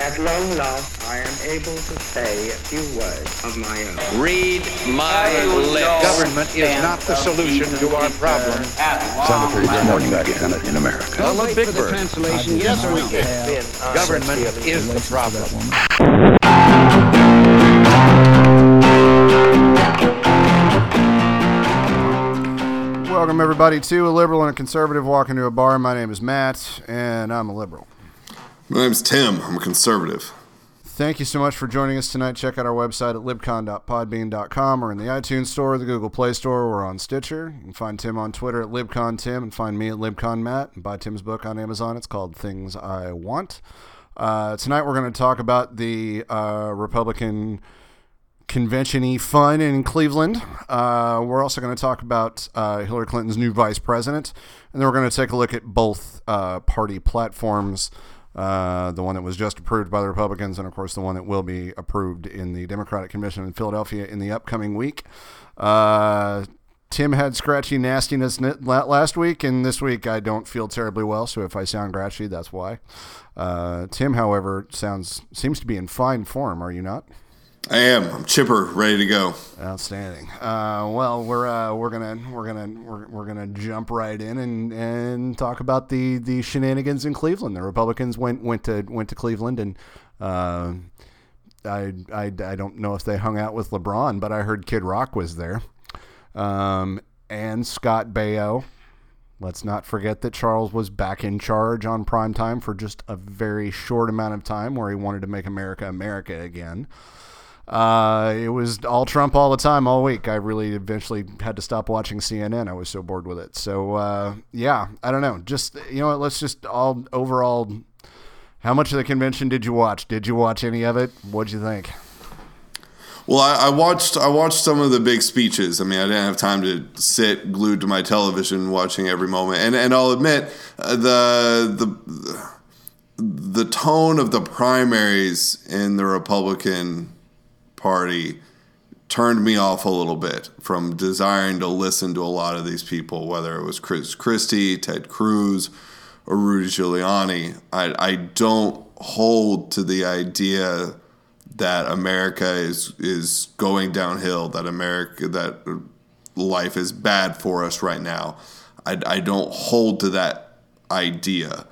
At long last, I am able to say a few words of my own. Read my lips. Government is not the solution to our problem. Sounded pretty good morning again in America. I love Big Bird. Yes, we can. Uh, Government is the problem. Welcome, everybody, to a liberal and a conservative walk into a bar. My name is Matt, and I'm a liberal. My name's Tim. I'm a conservative. Thank you so much for joining us tonight. Check out our website at libcon.podbean.com or in the iTunes Store, the Google Play Store, or on Stitcher. You can find Tim on Twitter at libcontim and find me at libconmatt. And buy Tim's book on Amazon. It's called Things I Want. Uh, tonight we're going to talk about the uh, Republican convention-y fun in Cleveland. Uh, we're also going to talk about uh, Hillary Clinton's new vice president, and then we're going to take a look at both uh, party platforms. Uh, the one that was just approved by the Republicans, and of course the one that will be approved in the Democratic Convention in Philadelphia in the upcoming week. Uh, Tim had scratchy nastiness last week, and this week I don't feel terribly well. So if I sound grouchy, that's why. Uh, Tim, however, sounds seems to be in fine form. Are you not? I am. I'm chipper, ready to go. Outstanding. Uh, well, we're uh, we're gonna we're gonna we're, we're gonna jump right in and, and talk about the, the shenanigans in Cleveland. The Republicans went went to went to Cleveland and uh, I, I I don't know if they hung out with LeBron, but I heard Kid Rock was there, um, and Scott Baio. Let's not forget that Charles was back in charge on prime time for just a very short amount of time, where he wanted to make America America again. Uh, it was all Trump all the time, all week. I really eventually had to stop watching CNN. I was so bored with it. So, uh, yeah, I don't know. Just, you know what? Let's just all overall. How much of the convention did you watch? Did you watch any of it? What'd you think? Well, I, I watched I watched some of the big speeches. I mean, I didn't have time to sit glued to my television watching every moment. And and I'll admit uh, the the the tone of the primaries in the Republican Party turned me off a little bit from desiring to listen to a lot of these people, whether it was Chris Christie, Ted Cruz, or Rudy Giuliani. I, I don't hold to the idea that America is is going downhill, that America that life is bad for us right now. I, I don't hold to that idea.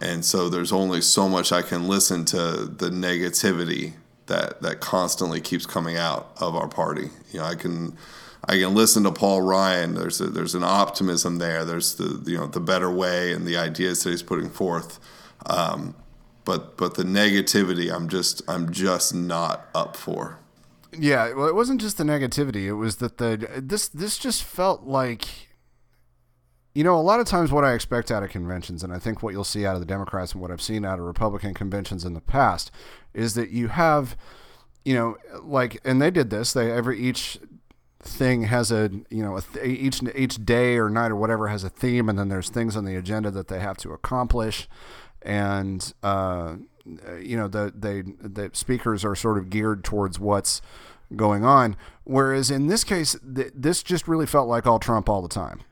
And so there's only so much I can listen to the negativity that that constantly keeps coming out of our party. You know, I can I can listen to Paul Ryan. There's a, there's an optimism there. There's the you know the better way and the ideas that he's putting forth. Um, but but the negativity, I'm just I'm just not up for. Yeah, well, it wasn't just the negativity. It was that the this this just felt like you know, a lot of times what I expect out of conventions, and I think what you'll see out of the Democrats and what I've seen out of Republican conventions in the past, is that you have, you know, like, and they did this. They every each thing has a, you know, a th- each each day or night or whatever has a theme, and then there's things on the agenda that they have to accomplish, and uh, you know, the they the speakers are sort of geared towards what's going on. Whereas in this case, th- this just really felt like all Trump all the time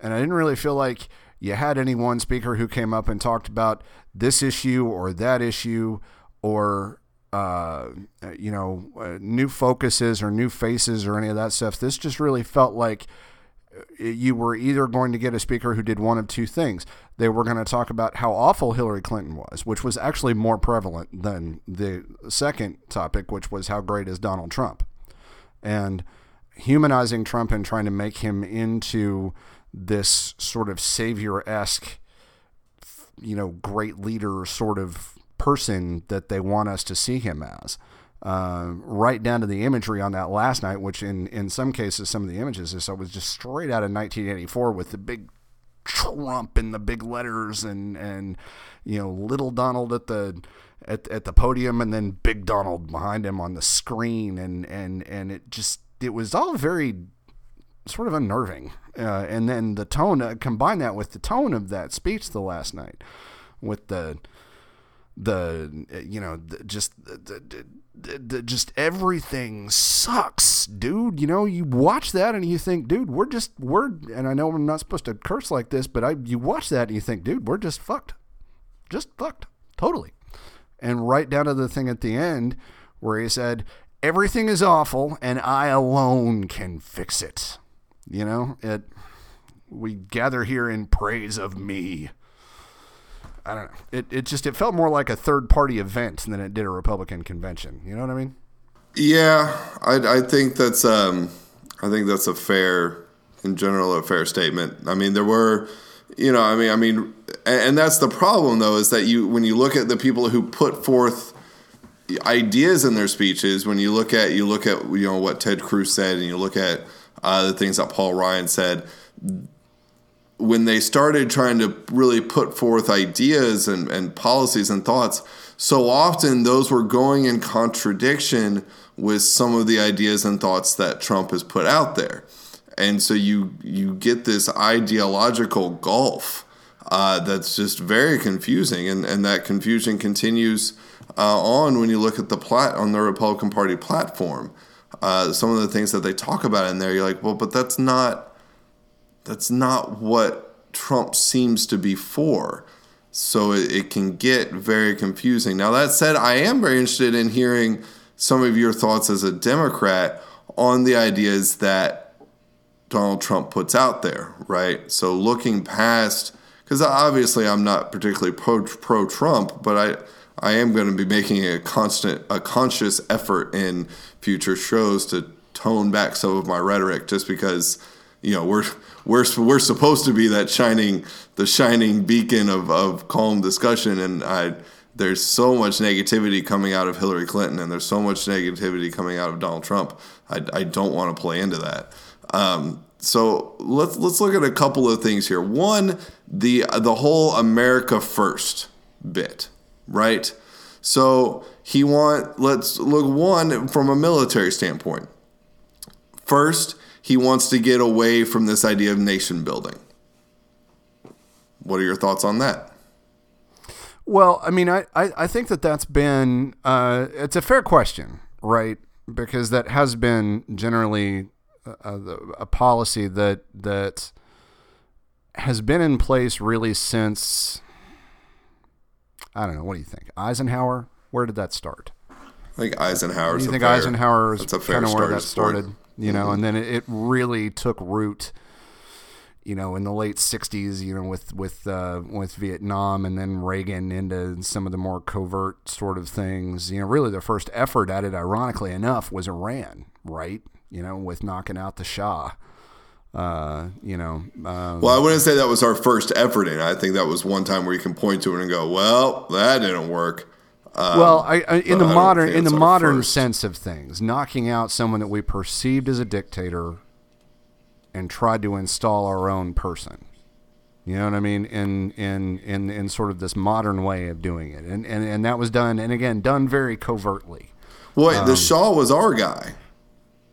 and I didn't really feel like you had any one speaker who came up and talked about this issue or that issue or uh, you know uh, new focuses or new faces or any of that stuff. This just really felt like you were either going to get a speaker who did one of two things. They were going to talk about how awful Hillary Clinton was, which was actually more prevalent than the second topic, which was how great is Donald Trump. And humanizing Trump and trying to make him into this sort of savior esque, you know, great leader sort of person that they want us to see him as. Uh, right down to the imagery on that last night, which in, in some cases, some of the images is so was just straight out of 1984 with the big Trump in the big letters and, and, you know, little Donald at the, at, at the podium and then big Donald behind him on the screen. And, and, and it just, it was all very sort of unnerving. Uh, and then the tone, uh, combine that with the tone of that speech the last night, with the the you know the, just the, the, just everything sucks dude you know you watch that and you think dude we're just we're and i know i'm not supposed to curse like this but i you watch that and you think dude we're just fucked just fucked totally and right down to the thing at the end where he said, "Everything is awful, and I alone can fix it." You know, it. We gather here in praise of me. I don't know. It it just it felt more like a third party event than it did a Republican convention. You know what I mean? Yeah, I, I think that's um, I think that's a fair, in general, a fair statement. I mean, there were, you know, I mean, I mean, and, that's the problem though is that you when you look at the people who put forth ideas in their speeches, when you look at you look at you know what Ted Cruz said, and you look at uh, the things that Paul Ryan said, when they started trying to really put forth ideas and, and policies and thoughts, so often those were going in contradiction with some of the ideas and thoughts that Trump has put out there. And so you you get this ideological gulf uh, that's just very confusing, and, and that confusion continues uh, on when you look at the plat on the Republican Party platform. Uh, some of the things that they talk about in there, you're like, well, but that's not that's not what Trump seems to be for. So it, it, can get very confusing. Now, that said, I am very interested in hearing some of your thoughts as a Democrat on the ideas that Donald Trump puts out there, right? So looking past, because obviously I'm not particularly pro, pro Trump, but I. I am going to be making a constant, a conscious effort in future shows to tone back some of my rhetoric, just because you know we're we're we're supposed to be that shining the shining beacon of, of calm discussion and I there's so much negativity coming out of Hillary Clinton and there's so much negativity coming out of Donald Trump. I, I don't want to play into that. Um, so let's let's look at a couple of things here. One the the whole America first bit right so he want let's look one from a military standpoint first he wants to get away from this idea of nation building. What are your thoughts on that? Well, I mean, I, I, I think that that's been, uh, it's a fair question, right? Because that has been generally a, a policy that, that has been in place really since, I don't know, what do you think? Eisenhower? Where did that start? I think Eisenhower. You think fair, Eisenhower is kind of where that started? you know, mm-hmm. and then it, it, really took root, you know, in the late '60s, you know, with with uh, with Vietnam, and then Reagan into some of the more covert sort of things. You know, really the first effort at it, ironically enough, was Iran, right? You know, with knocking out the Shah. Uh, you know. Um, well, I wouldn't say that was our first effort in. I think that was one time where you can point to it and go, "Well, that didn't work." Um, well, I, I, in the modern in the modern first. sense of things, knocking out someone that we perceived as a dictator and tried to install our own person. You know what I mean? In in in in sort of this modern way of doing it, and and, and that was done, and again done very covertly. Well, um, the Shah was our guy.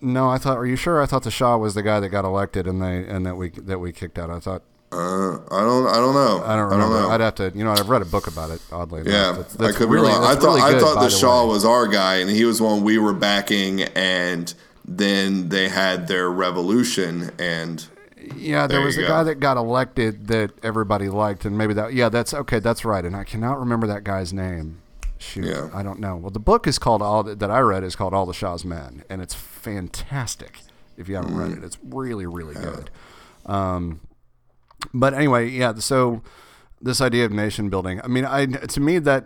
No, I thought. Are you sure? I thought the Shah was the guy that got elected and they and that we that we kicked out. I thought uh, I don't. I don't know. I don't remember. I don't know. I'd have to. You know, I've read a book about it. Oddly, yeah, that's, that's I could really, be wrong. I thought. Really good, I thought the, the Shah was our guy, and he was one we were backing, and then they had their revolution, and yeah, there, there was a go. guy that got elected that everybody liked, and maybe that. Yeah, that's okay. That's right, and I cannot remember that guy's name. Shoot, yeah. I don't know. Well, the book is called all that I read is called All the Shah's Men, and it's fantastic. If you haven't read it, it's really, really good. Um, but anyway, yeah. So this idea of nation building. I mean, I to me that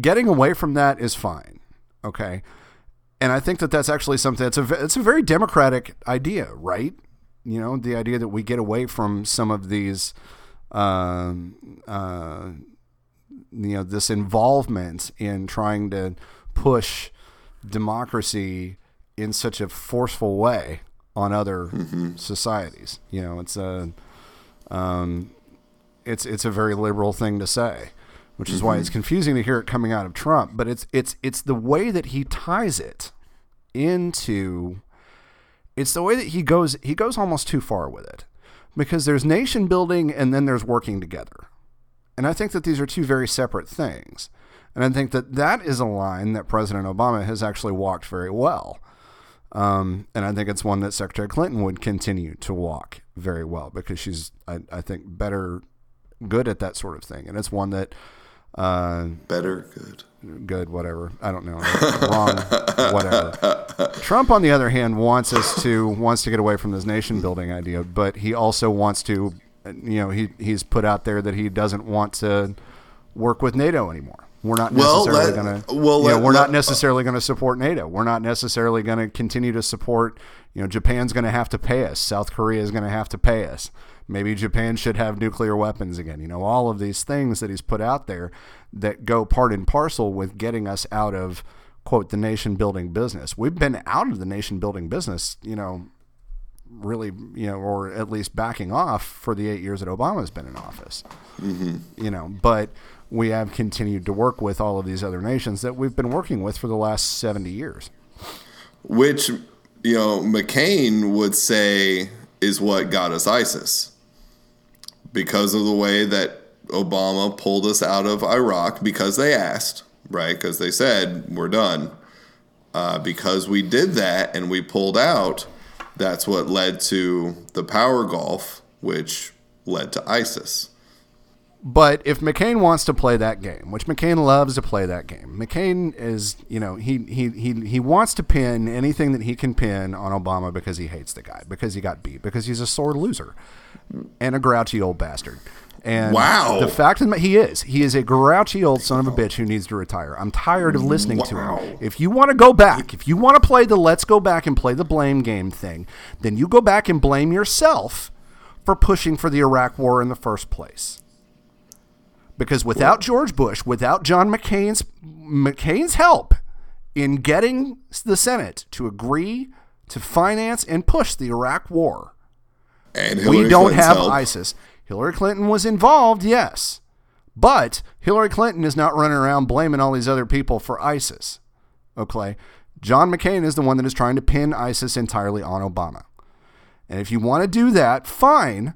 getting away from that is fine. Okay. And I think that that's actually something that's a it's a very democratic idea, right? You know, the idea that we get away from some of these, uh, uh, you know, this involvement in trying to push democracy in such a forceful way on other mm-hmm. societies. You know, it's a um, it's it's a very liberal thing to say, which is mm-hmm. why it's confusing to hear it coming out of Trump. But it's it's it's the way that he ties it into. It's the way that he goes. He goes almost too far with it, because there's nation building and then there's working together, and I think that these are two very separate things. And I think that that is a line that President Obama has actually walked very well. Um, and I think it's one that Secretary Clinton would continue to walk very well because she's, I, I think, better good at that sort of thing. And it's one that Better, good. good, whatever. I don't know. Wrong, whatever. Trump, on the other hand, wants us to wants to get away from this nation building idea, but he also wants to, you know, he he's put out there that he doesn't want to work with NATO anymore. We're not necessarily let- going to. well, you know, we're let- not necessarily going to support NATO. We're not necessarily going to continue to support. You know, Japan's going to have to pay us. South Korea is going to have to pay us. Maybe Japan should have nuclear weapons again. You know, all of these things that he's put out there that go part and parcel with getting us out of quote the nation building business. We've been out of the nation building business. You know, really, you know, or at least backing off for the eight years that Obama's been in office. Mm-hmm. You know, but we have continued to work with all of these other nations that we've been working with for the last 70 years. Which, you know, McCain would say is what got us ISIS. Because of the way that Obama pulled us out of Iraq because they asked, right? Because they said, we're done. Uh, because we did that and we pulled out, that's what led to the power gulf, which led to ISIS. But if McCain wants to play that game, which McCain loves to play that game, McCain is, you know, he he he he wants to pin anything that he can pin on Obama because he hates the guy, because he got beat, because he's a sore loser and a grouchy old bastard. And Wow. the fact that he is, he is a grouchy old son of a bitch who needs to retire. I'm tired of listening to him. If you want to go back, if you want to play the let's go back and play the blame game thing, then you go back and blame yourself for pushing for the Iraq war in the first place because without George Bush, without John McCain's McCain's help in getting the Senate to agree to finance and push the Iraq war, And Hillary we don't Clinton's have help. ISIS. Hillary Clinton was involved, yes. But Hillary Clinton is not running around blaming all these other people for ISIS. Okay? John McCain is the one that is trying to pin ISIS entirely on Obama. And if you want to do that, fine,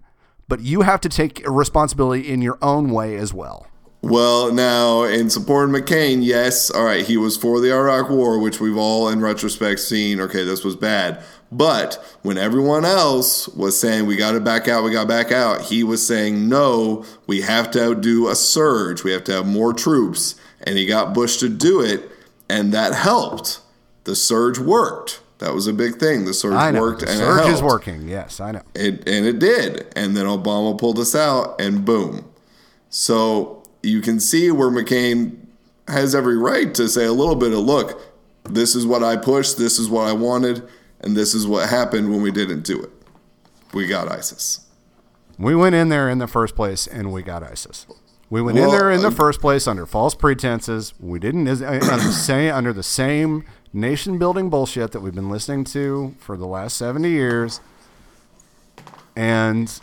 but you have to take responsibility in your own way as well. Well, now in supporting McCain, yes, all right, he was for the Iraq War, which we've all in retrospect seen. Okay, this was bad. But when everyone else was saying we got to back out, we got to back out, he was saying no, we have to do a surge, we have to have more troops, and he got Bush to do it, and that helped. The surge worked. That was a big thing. The surge worked, the and surge it is working. Yes, I know. It, and it did. And then Obama pulled us out, and boom. So you can see where McCain has every right to say a little bit of look, this is what I pushed, this is what I wanted, and this is what happened when we didn't do it. We got ISIS. We went in there in the first place and we got ISIS. We went in there in the uh, first place under false pretenses. We didn't is- uh, under the same under the same nation building bullshit that we've been listening to for the last 70 years. And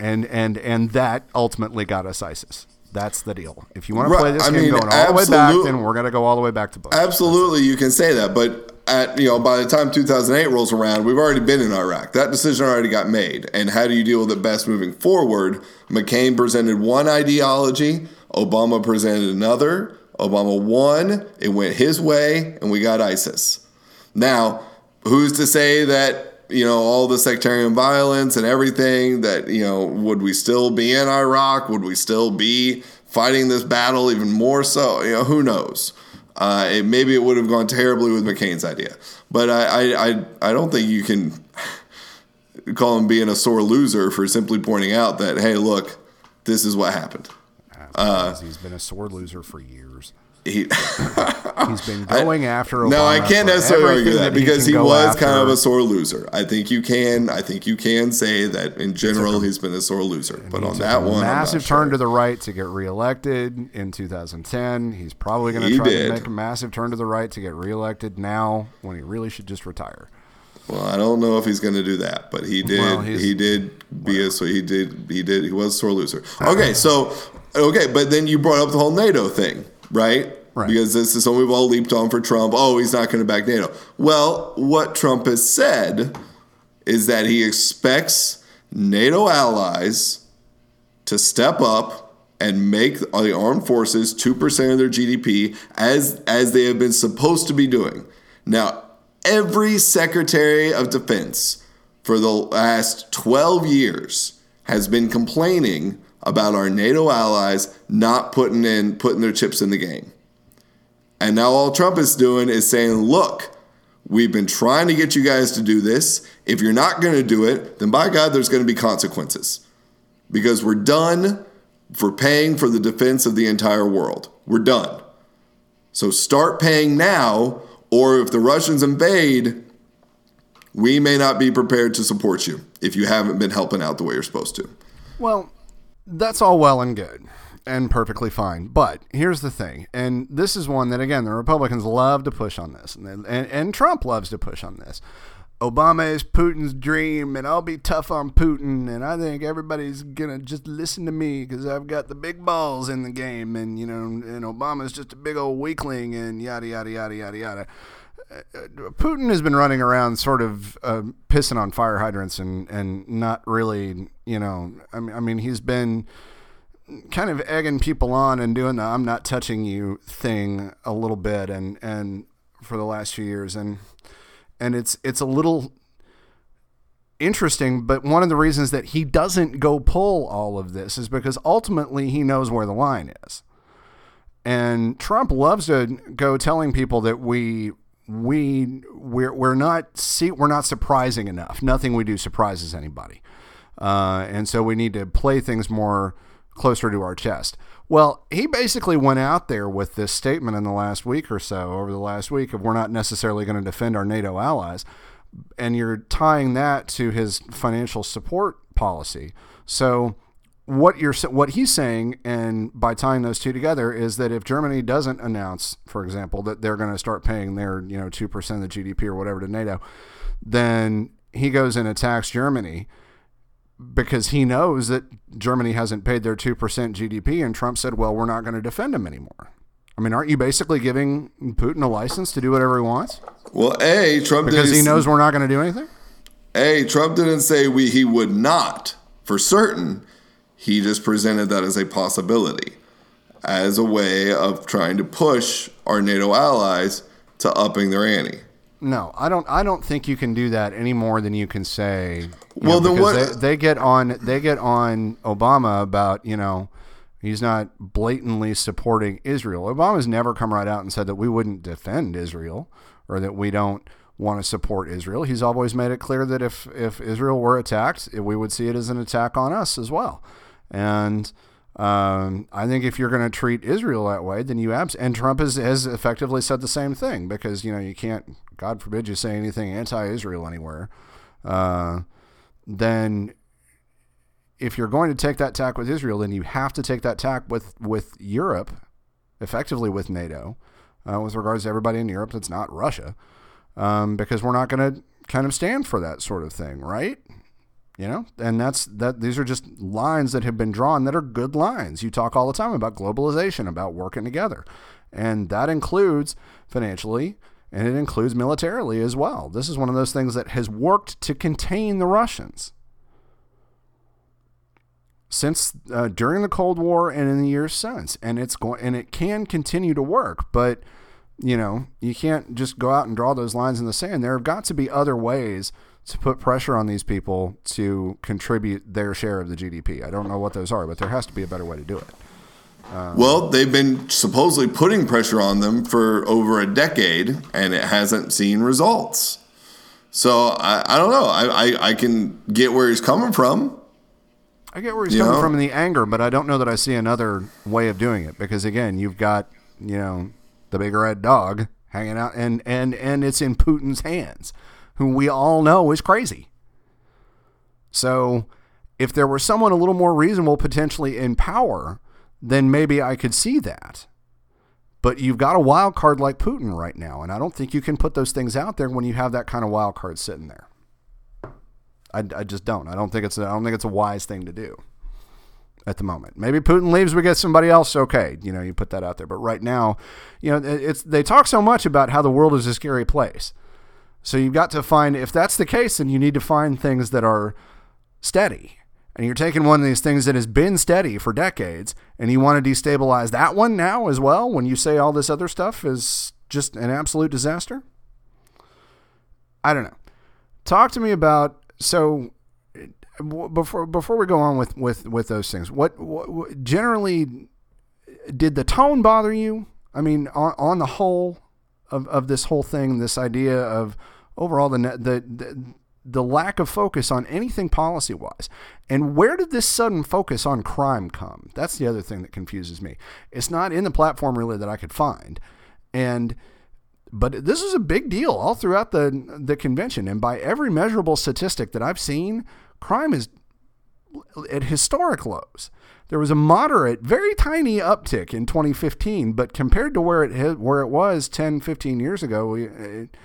and and and that ultimately got us ISIS. That's the deal. If you want to play this I game mean, going all the way back, then we're going to go all the way back to Bush. Absolutely, you can say that, but at you know by the time 2008 rolls around, we've already been in Iraq. That decision already got made, and how do you deal with it best moving forward? McCain presented one ideology, Obama presented another. Obama won, it went his way, and we got ISIS. Now, who's to say that you know all the sectarian violence and everything that you know would we still be in Iraq? Would we still be fighting this battle even more so? You know, who knows? Uh, it, maybe it would have gone terribly with McCain's idea, but I, I, I, I don't think you can call him being a sore loser for simply pointing out that hey, look, this is what happened. Because he's been a sore loser for years. He, He's been going after Obama. no, I can't necessarily argue everything that because he go was kind of a sore loser. I think you can. I think you can say that in general he's been a sore loser. But on that one, massive turn sure. to the right to get reelected in 2010. He's probably going to try did. to make a massive turn to the right to get reelected now when he really should just retire. Well, I don't know if he's going to do that, but he did. Well, he did be a so he did he did he was a sore loser. Okay, so okay, but then you brought up the whole NATO thing, right? Right. Because this is something we've all leaped on for Trump. Oh, he's not going to back NATO. Well, what Trump has said is that he expects NATO allies to step up and make the armed forces 2% of their GDP as as they have been supposed to be doing. Now, every secretary of defense for the last 12 years has been complaining about our NATO allies not putting in putting their chips in the game. And now all Trump is doing is saying, look, we've been trying to get you guys to do this. If you're not going to do it, then by God, there's going to be consequences. Because we're done for paying for the defense of the entire world. We're done. So start paying now, or if the Russians invade, we may not be prepared to support you if you haven't been helping out the way you're supposed to. Well, that's all well and good and perfectly fine. But here's the thing, and this is one that again the Republicans love to push on this, and and, and Trump loves to push on this. Obama is Putin's dream, and I'll be tough on Putin, and I think everybody's gonna just listen to me because I've got the big balls in the game, and you know, and Obama's just a big old weakling, and yada yada yada yada yada. Putin has been running around sort of uh, pissing on fire hydrants and, and not really, you know, I mean, I mean, he's been kind of egging people on and doing the I'm not touching you thing a little bit and, and for the last few years. And, and it's, it's a little interesting, but one of the reasons that he doesn't go pull all of this is because ultimately he knows where the line is. And Trump loves to go telling people that we we we're we're not see we're not surprising enough. Nothing we do surprises anybody, uh, and so we need to play things more closer to our chest. Well, he basically went out there with this statement in the last week or so, over the last week, of we're not necessarily going to defend our NATO allies, and you're tying that to his financial support policy. So what you're what he's saying, and by tying those two together, is that if Germany doesn't announce, for example, that they're going to start paying their you know two percent of the GDP or whatever to NATO, then he goes and attacks Germany because he knows that Germany hasn't paid their two percent GDP, and Trump said, "Well, we're not going to defend them anymore." I mean, aren't you basically giving Putin a license to do whatever he wants? Well, a Trump because he knows we're not going to do anything. A Trump didn't say we he would not for certain. He just presented that as a possibility, as a way of trying to push our NATO allies to upping their ante. No, I don't. I don't think you can do that any more than you can say. You well, know, then what? They, they, get on. They get on Obama about you know he's not blatantly supporting Israel. Obama's never come right out and said that we wouldn't defend Israel or that we don't want to support Israel. He's always made it clear that if if Israel were attacked, we would see it as an attack on us as well. And um, I think if you're going to treat Israel that way, then you abs. And Trump has, has effectively said the same thing because you know you can't, God forbid, you say anything anti-Israel anywhere. Uh, then if you're going to take that tack with Israel, then you have to take that tack with with Europe, effectively with NATO, uh, with regards to everybody in Europe that's not Russia, um, because we're not going to kind of stand for that sort of thing, right? You know? And that's that these are just lines that have been drawn that are good lines. You talk all the time about globalization about working together. And that includes financially and it includes militarily as well. This is one of those things that has worked to contain the russians. Since uh, during the cold war and in the years since. And it's going and it can continue to work but you know you can't just go out and draw those lines in the sand. There have got to be other ways to put pressure on these people to contribute their share of the GDP. I don't know what those are, but there has to be a better way to do it. Um, well, they've been supposedly putting pressure on them for over a decade, and it hasn't seen results. So I, I don't know. I, I, I, can get where he's coming from. I get where he's coming know? from in the anger, but I don't know that I see another way of doing it because again, you've got you know the big red dog hanging out, and and and it's in Putin's hands who we all know is crazy. So, if there were someone a little more reasonable potentially in power, then maybe I could see that. But you've got a wild card like Putin right now, and I don't think you can put those things out there when you have that kind of wild card sitting there. I, I just don't. I don't think it's a, I don't think it's a wise thing to do at the moment. Maybe Putin leaves, we get somebody else. Okay, you know, you put that out there. But right now, you know, it's they talk so much about how the world is a scary place. So you've got to find, if that's the case, then you need to find things that are steady. And you're taking one of these things that has been steady for decades and you want to destabilize that one now as well when you say all this other stuff is just an absolute disaster? I don't know. Talk to me about so before before we go on with with with those things, what, what generally did the tone bother you? I mean, on, on the whole of, of this whole thing, this idea of overall the the the, the lack of focus on anything policy wise, and where did this sudden focus on crime come? That's the other thing that confuses me. It's not in the platform really that I could find, and but this is a big deal all throughout the the convention, and by every measurable statistic that I've seen, crime is at historic lows. There was a moderate, very tiny uptick in 2015, but compared to where it hit, where it was 10, 15 years ago, it,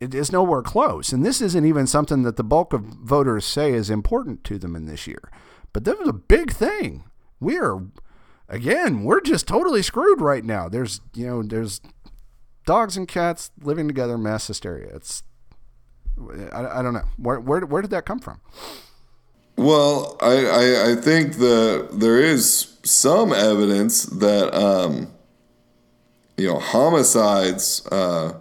it is nowhere close. And this isn't even something that the bulk of voters say is important to them in this year. But that was a big thing. We are, again, we're just totally screwed right now. There's, you know, there's dogs and cats living together, mass hysteria. It's, I, I don't know. Where, where, where did that come from? Well, I, I, I think that there is some evidence that um, you know homicides uh,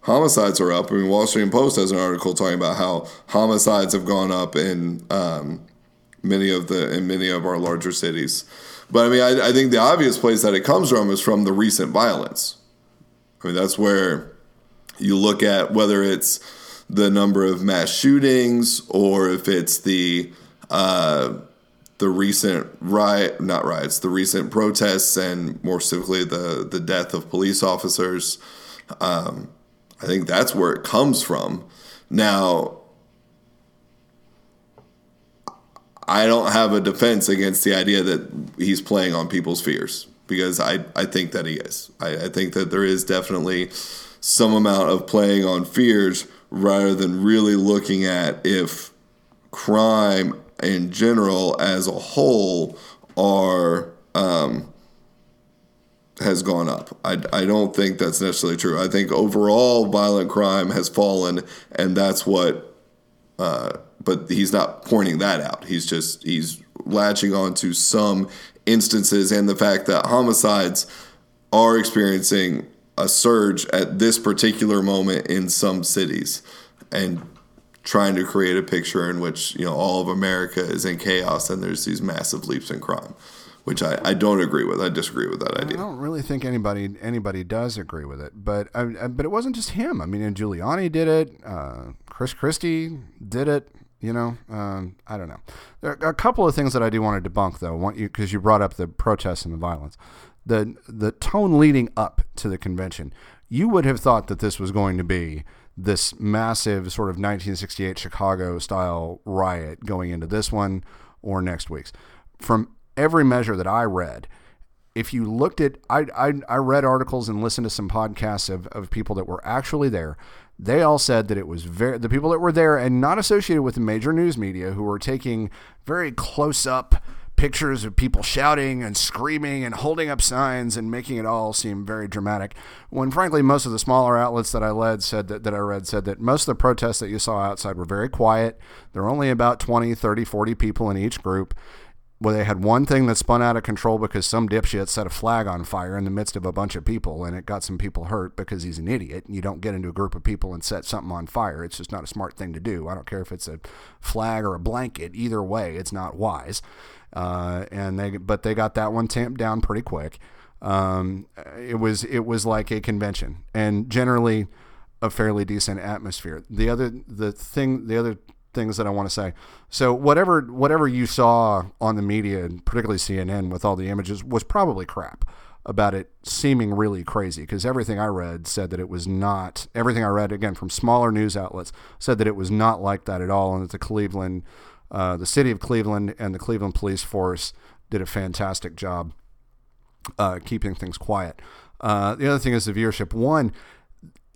homicides are up. I mean, Wall Street Post has an article talking about how homicides have gone up in um, many of the in many of our larger cities. But I mean, I, I think the obvious place that it comes from is from the recent violence. I mean, that's where you look at whether it's the number of mass shootings or if it's the uh, the recent riot, not riots, the recent protests, and more specifically the the death of police officers. Um, I think that's where it comes from. Now, I don't have a defense against the idea that he's playing on people's fears because I, I think that he is. I, I think that there is definitely some amount of playing on fears rather than really looking at if crime in general as a whole are um, has gone up. I, I don't think that's necessarily true. I think overall violent crime has fallen, and that's what. Uh, but he's not pointing that out. He's just he's latching on to some instances and the fact that homicides are experiencing a surge at this particular moment in some cities, and trying to create a picture in which you know all of America is in chaos and there's these massive leaps in crime, which I, I don't agree with. I disagree with that idea. I don't really think anybody anybody does agree with it, but I, but it wasn't just him. I mean, and Giuliani did it. Uh, Chris Christie did it. You know, um, I don't know. There are a couple of things that I do want to debunk, though, want you because you brought up the protests and the violence, the the tone leading up to the convention. You would have thought that this was going to be this massive sort of 1968 Chicago style riot going into this one or next week's. From every measure that I read, if you looked at, I, I, I read articles and listened to some podcasts of, of people that were actually there. They all said that it was very, the people that were there and not associated with the major news media who were taking very close up pictures of people shouting and screaming and holding up signs and making it all seem very dramatic. When frankly, most of the smaller outlets that I led said that, that I read said that most of the protests that you saw outside were very quiet. There were only about 20, 30, 40 people in each group. Well, they had one thing that spun out of control because some dipshit set a flag on fire in the midst of a bunch of people and it got some people hurt because he's an idiot. You don't get into a group of people and set something on fire. It's just not a smart thing to do. I don't care if it's a flag or a blanket. Either way, it's not wise. Uh, and they, but they got that one tamped down pretty quick. Um, it was it was like a convention, and generally a fairly decent atmosphere. The other the thing the other things that I want to say. So whatever whatever you saw on the media, particularly CNN, with all the images, was probably crap about it seeming really crazy because everything I read said that it was not. Everything I read again from smaller news outlets said that it was not like that at all, and that the Cleveland, uh, the city of Cleveland, and the Cleveland police force did a fantastic job uh, keeping things quiet. Uh, the other thing is the viewership. One,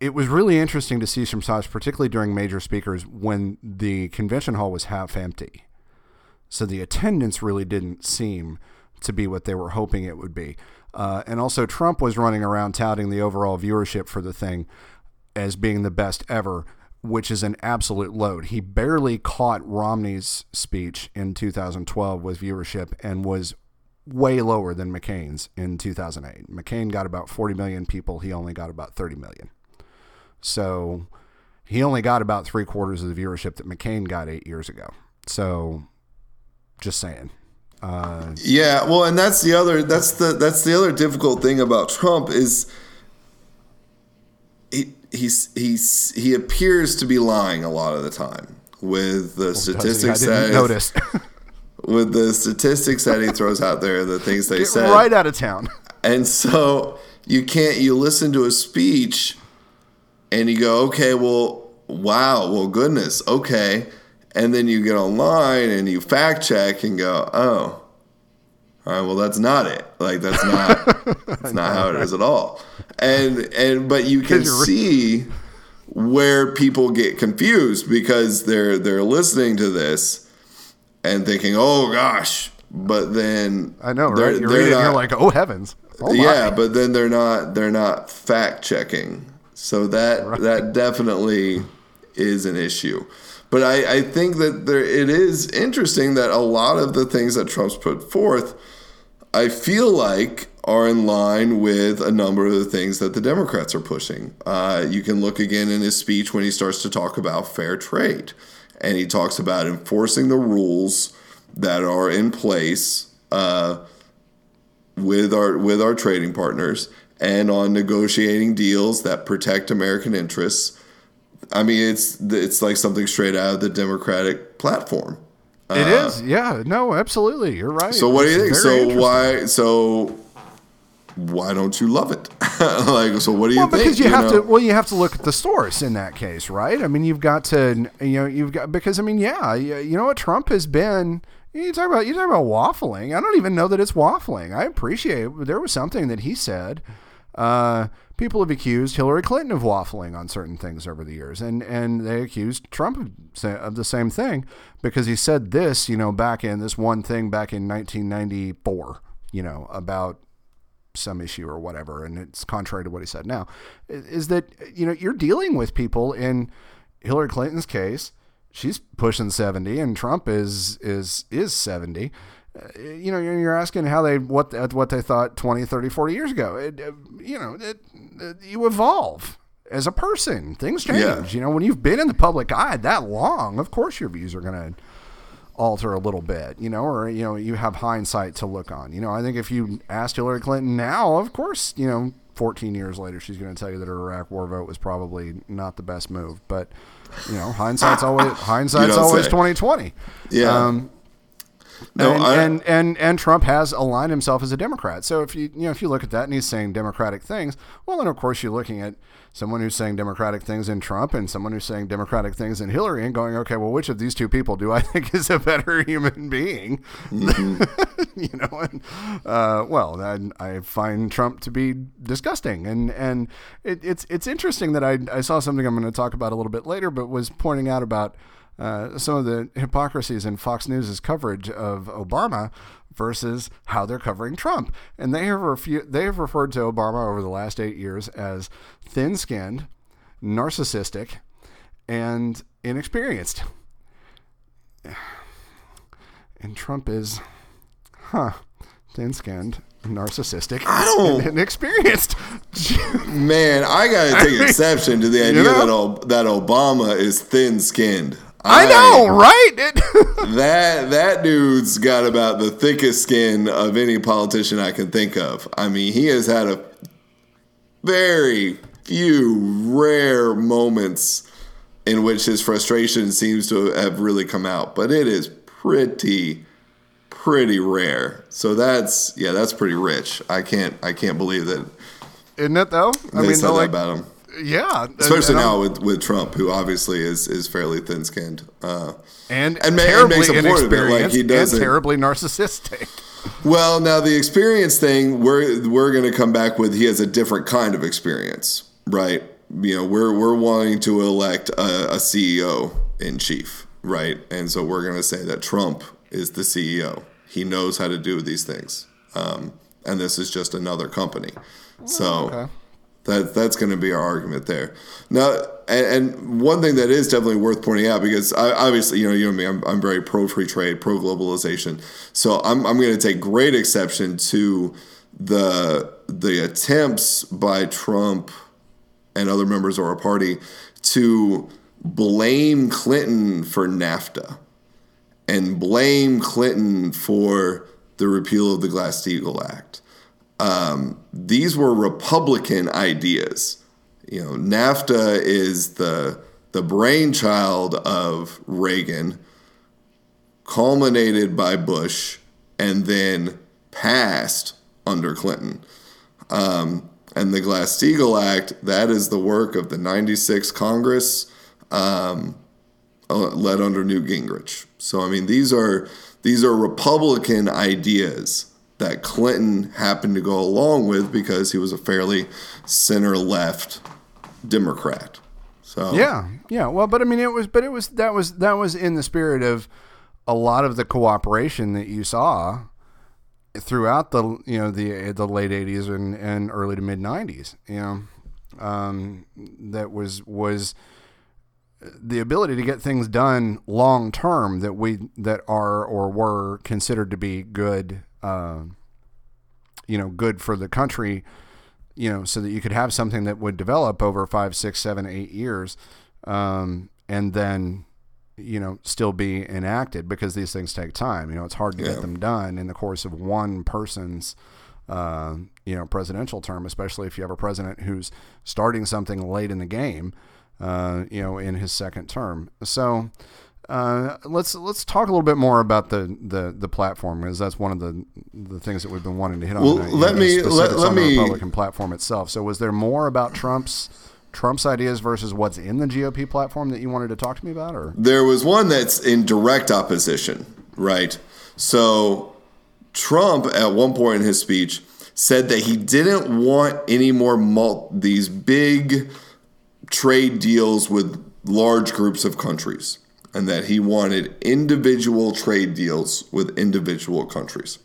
it was really interesting to see some size, particularly during major speakers, when the convention hall was half empty. So the attendance really didn't seem to be what they were hoping it would be. Uh, and also, Trump was running around touting the overall viewership for the thing as being the best ever, which is an absolute load. He barely caught Romney's speech in 2012 with viewership and was way lower than McCain's in 2008. McCain got about 40 million people, he only got about 30 million. So he only got about three quarters of the viewership that McCain got eight years ago. So, just saying. Uh, Yeah, well, and that's the other that's the that's the other difficult thing about Trump is he's he's he appears to be lying a lot of the time with the statistics I didn't that notice. with the statistics that he throws out there, the things they Get say, right out of town. and so you can't you listen to a speech and you go, okay, well, wow, well, goodness, okay, and then you get online and you fact check and go, oh, all right, well, that's not it. Like that's not that's not how it is at all. And and but you can see where people get confused because they're they're listening to this and thinking, oh gosh, but then I know, they're- right? You're they're and you're not- like, oh heavens. Oh, yeah, but then they're not they're not fact checking. So that that definitely is an issue. But I, I think that there it is interesting that a lot of the things that Trump's put forth, I feel like are in line with a number of the things that the Democrats are pushing. Uh, you can look again in his speech when he starts to talk about fair trade, and he talks about enforcing the rules that are in place. Uh, with our with our trading partners and on negotiating deals that protect American interests. I mean, it's it's like something straight out of the Democratic platform. It is. Yeah. No, absolutely. You're right. Uh, So what do you think? So why so why don't you love it? like so what do you Well, think? because you, have know? to. Well, you have to look at the source in that case, right? I mean, you've got to. You know, you've got because I mean, yeah, you you know what Trump has been. You talk about you talk about waffling. I don't even know that it's waffling. I appreciate there was something that he said. Uh, people have accused Hillary Clinton of waffling on certain things over the years, and and they accused Trump of the same thing because he said this, you know, back in this one thing back in 1994, you know, about some issue or whatever, and it's contrary to what he said now. Is that you know you're dealing with people in Hillary Clinton's case, she's pushing 70, and Trump is is is 70 you know, you're asking how they what what they thought 20, 30, 40 years ago. It, uh, you know, it, it, you evolve as a person. Things change. Yeah. You know, when you've been in the public eye that long, of course your views are going to alter a little bit, you know, or you know, you have hindsight to look on. You know, I think if you asked Hillary Clinton now, of course, you know, 14 years later, she's going to tell you that her Iraq War vote was probably not the best move. But you know, hindsight's always hindsight's always say. 2020. Yeah. Um, No, and, I- and and and Trump has aligned himself as a Democrat. So if you you know if you look at that and he's saying Democratic things, well then of course you're looking at someone who's saying Democratic things in Trump and someone who's saying Democratic things in Hillary and going, okay, well which of these two people do I think is a better human being? you know, and uh, well I, I find Trump to be disgusting, and and it, it's it's interesting that I I saw something I'm going to talk about a little bit later, but was pointing out about uh, some of the hypocrisies in Fox News' coverage of Obama versus how they're covering Trump. And they have, refu- they have referred to Obama over the last eight years as thin skinned, narcissistic, and inexperienced. And Trump is, huh, thin skinned, narcissistic, don't- and inexperienced. Man, I gotta take exception to the idea know? that o- that Obama is thin skinned. I know, right? It- That that dude's got about the thickest skin of any politician I can think of. I mean, he has had a very few rare moments in which his frustration seems to have really come out, but it is pretty pretty rare. So that's yeah, that's pretty rich. I can't I can't believe that Isn't it though? I mean, said that like, about him. Yeah, and- Especially and I'm- now with, with Trump, who obviously is, is fairly thin skinned. Uh, and, And and terribly makes a point of it, like, he and doesn't- terribly narcissistic. Well, now the experience thing, we're we're going to come back with. He has a different kind of experience, right? You know, we're we're wanting to elect a, a CEO in chief, right? And so we're going to say that Trump is the CEO. He knows how to do these things, um, and this is just another company. So okay. That that's going to be our argument there. Now, and, and one thing that is definitely worth pointing out because I, obviously, you know, you know me, I'm, I'm very pro free trade, pro globalization. So I'm I'm going to take great exception to the the attempts by Trump and other members of our party to blame Clinton for NAFTA and blame Clinton for the repeal of the Glass Steagall Act. Um, these were Republican ideas. You know, NAFTA is the the brainchild of Reagan, culminated by Bush, and then passed under Clinton. Um, and the Glass Steagall Act, that is the work of the 96 Congress, um, uh, led under Newt Gingrich. So, I mean, these are, these are Republican ideas that Clinton happened to go along with because he was a fairly center left Democrat. So Yeah, yeah. Well, but I mean, it was, but it was that was that was in the spirit of a lot of the cooperation that you saw throughout the you know the the late '80s and, and early to mid '90s. You know, um, that was was the ability to get things done long term that we that are or were considered to be good. Uh, you know, good for the country you know, so that you could have something that would develop over five, six, seven, eight years, um, and then, you know, still be enacted because these things take time. You know, it's hard to Yeah. get them done in the course of one person's, uh, you know, presidential term, especially if you have a president who's starting something late in the game, uh, you know, in his second term. So. Uh, let's let's talk a little bit more about the, the, the platform because that's one of the the things that we've been wanting to hit on. Well, tonight, let know, me- the let- let on the me- Republican platform itself. So, was there more about Trump's Trump's ideas versus what's in the GOP platform that you wanted to talk to me about, or There was one that's in direct opposition, right? So Trump, at one point in his speech, said that he didn't want any more mul- these big trade deals with large groups of countries, and that he wanted individual trade deals with individual countries.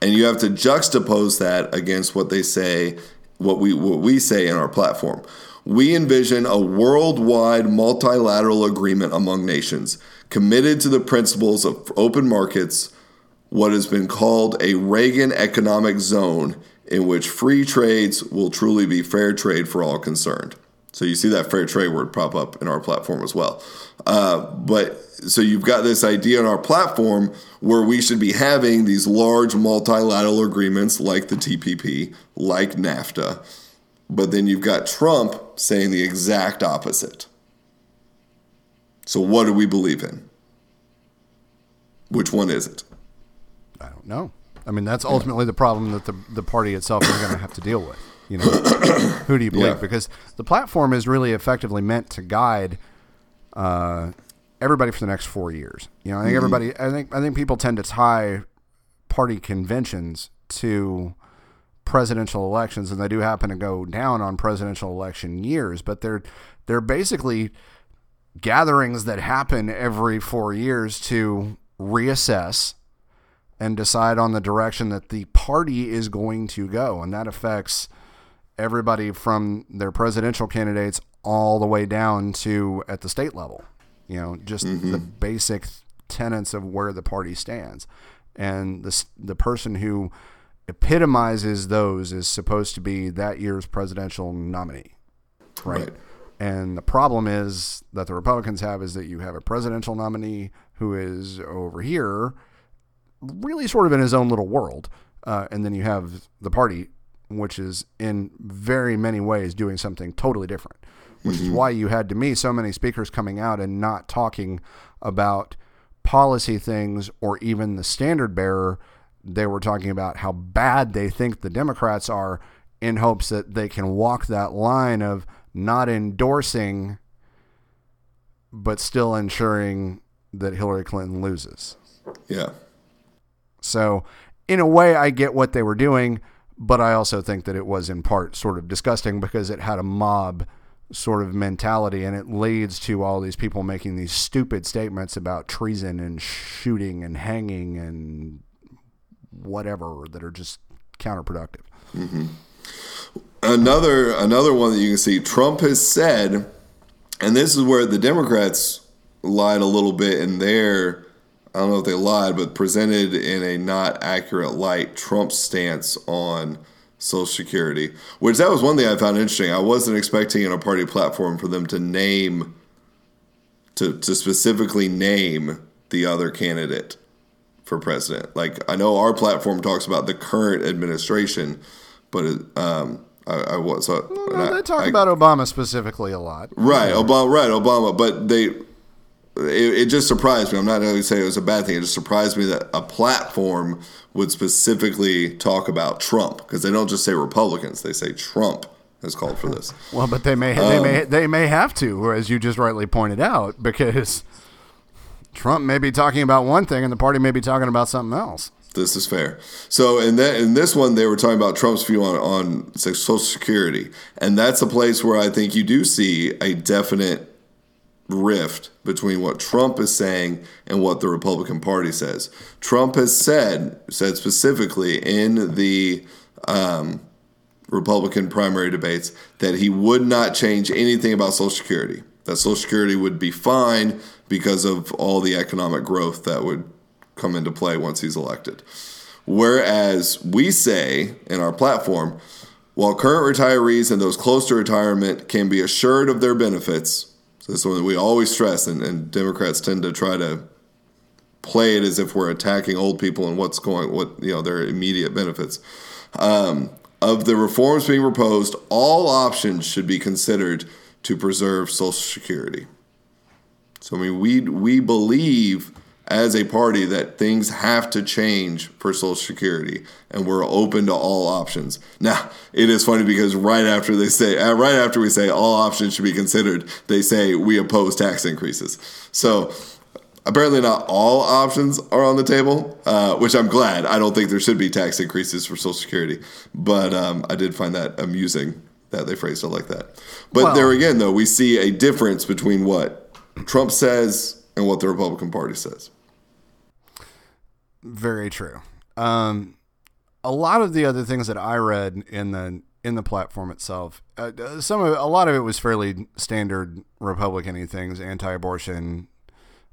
And you have to juxtapose that against what they say, what we what we say in our platform. We envision a worldwide multilateral agreement among nations committed to the principles of open markets, what has been called a Reagan economic zone in which free trades will truly be fair trade for all concerned. So you see that fair trade word pop up in our platform as well. Uh, but so you've got this idea on our platform where we should be having these large multilateral agreements like the TPP, like NAFTA. But then you've got Trump saying the exact opposite. So what do we believe in? Which one is it? I don't know. I mean, that's ultimately the problem that the the party itself is going to have to deal with. You know, who do you believe? Yeah. Because the platform is really effectively meant to guide uh, everybody for the next four years. You know, I think everybody. I think I think people tend to tie party conventions to presidential elections, and they do happen to go down on presidential election years, but they're they're basically gatherings that happen every four years to reassess and decide on the direction that the party is going to go. And that affects everybody from their presidential candidates all the way down to at the state level. You know, just the basic tenets of where the party stands. And the, the person who epitomizes those is supposed to be that year's presidential nominee. Right. Right. And the problem is that the Republicans have is that you have a presidential nominee who is over here really sort of in his own little world. Uh, and then you have the party, which is in very many ways doing something totally different, which is mm-hmm. why you had to me so many speakers coming out and not talking about policy things or even the standard bearer. They were talking about how bad they think the Democrats are in hopes that they can walk that line of not endorsing, but still ensuring that Hillary Clinton loses. Yeah. So, in a way, I get what they were doing, but I also think that it was in part sort of disgusting because it had a mob sort of mentality and it leads to all these people making these stupid statements about treason and shooting and hanging and whatever that are just counterproductive. Mm-hmm. another another one that you can see Trump has said and this is where the Democrats lied a little bit in their I don't know if they lied but presented in a not accurate light Trump's stance on social security which that was one thing I found interesting I wasn't expecting in a party platform for them to name to, to specifically name the other candidate for president. Like I know our platform talks about the current administration, but it, um, I, I was so, Well, they talk I- about Obama specifically a lot. Right, Obama. Right, Obama. But they, it, it just surprised me. I'm not going to say it was a bad thing. It just surprised me that a platform would specifically talk about Trump because they don't just say Republicans; they say Trump has called for this. Well, but they may they may um, they may have to, as you just rightly pointed out, because Trump may be talking about one thing and the party may be talking about something else. This is fair. So in that in this one, they were talking about Trump's view on on Social Security, and that's a place where I think you do see a definite rift between what Trump is saying and what the Republican Party says. Trump has said said specifically in the um, Republican primary debates that he would not change anything about Social Security. That Social Security would be fine because of all the economic growth that would come into play once he's elected. Whereas we say in our platform, while current retirees and those close to retirement can be assured of their benefits, so this is something we always stress, and, and Democrats tend to try to play it as if we're attacking old people and what's going, what you know, their immediate benefits. Um, of the reforms being proposed, all options should be considered to preserve Social Security. So I mean, we we believe as a party that things have to change for Social Security, and we're open to all options. Now, it is funny because right after they say, uh, right after we say all options should be considered, they say we oppose tax increases. So apparently, not all options are on the table, uh, which I'm glad. I don't think there should be tax increases for Social Security, but um, I did find that amusing that they phrased it like that. But Well- there again, though, we see a difference between what Trump says and what the Republican Party says. Very true. Um, a lot of the other things that I read in the in the platform itself, uh, uh, some of a lot of it was fairly standard Republican things, anti-abortion.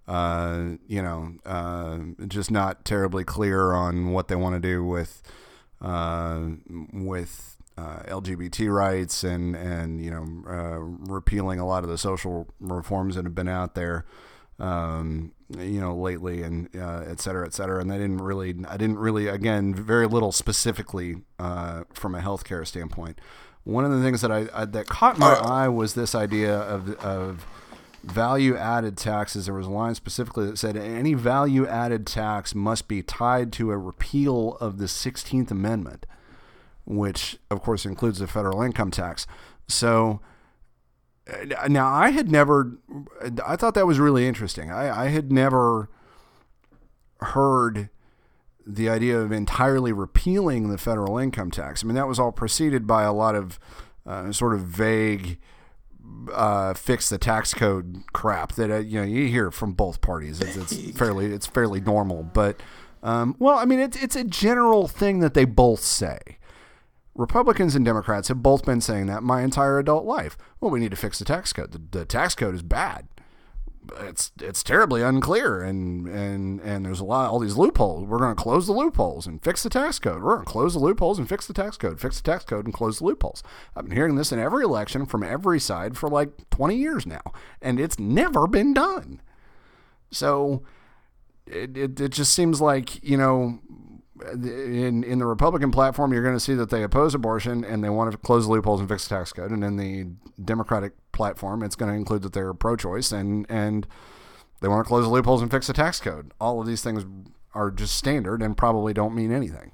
Uh, you know, uh, just not terribly clear on what they want to do with uh, with uh, LGBT rights and and you know repealing a lot of the social reforms that have been out there um, you know, lately and uh, et cetera, et cetera. And they didn't really, I didn't really, again, very little specifically uh, from a healthcare standpoint. One of the things that I, I that caught my eye was this idea of of value added taxes. There was a line specifically that said any value added tax must be tied to a repeal of the 16th Amendment, which of course includes the federal income tax. So uh, now I had never, I thought that was really interesting. I, I had never heard the idea of entirely repealing the federal income tax. I mean, that was all preceded by a lot of uh, sort of vague uh, fix the tax code crap that uh, you know you hear from both parties. It's, it's fairly it's fairly normal, but um, well, I mean, it's it's a general thing that they both say. Republicans and Democrats have both been saying that my entire adult life. Well, we need to fix the tax code. The, the tax code is bad. It's it's terribly unclear, and and and there's a lot all these loopholes. We're going to close the loopholes and fix the tax code. We're going to close the loopholes and fix the tax code. Fix the tax code and close the loopholes. I've been hearing this in every election from every side for like 20 years now, and it's never been done. So it, it, it just seems like you know in in the Republican platform, you're going to see that they oppose abortion and they want to close the loopholes and fix the tax code. And in the Democratic platform, it's going to include that they're pro-choice and and they want to close the loopholes and fix the tax code. All of these things are just standard and probably don't mean anything.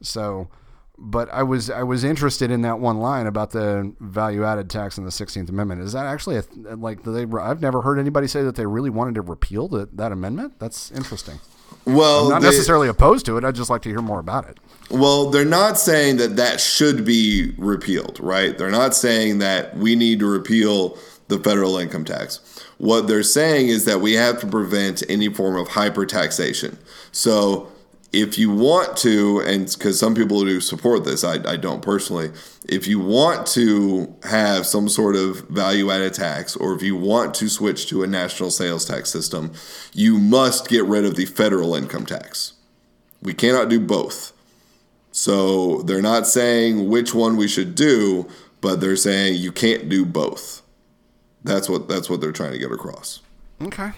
So, but I was I was interested in that one line about the value added tax in the Sixteenth Amendment. Is that actually a like they? I've never heard anybody say that they really wanted to repeal the, that amendment. That's interesting. Well, I'm not they- necessarily opposed to it. I'd just like to hear more about it. Well, they're not saying that that should be repealed, right? They're not saying that we need to repeal the federal income tax. What they're saying is that we have to prevent any form of hypertaxation. So, if you want to, and because some people do support this, I, I don't personally, if you want to have some sort of value added tax, or if you want to switch to a national sales tax system, you must get rid of the federal income tax. We cannot do both. So they're not saying which one we should do, but they're saying you can't do both. That's what that's what they're trying to get across. Okay.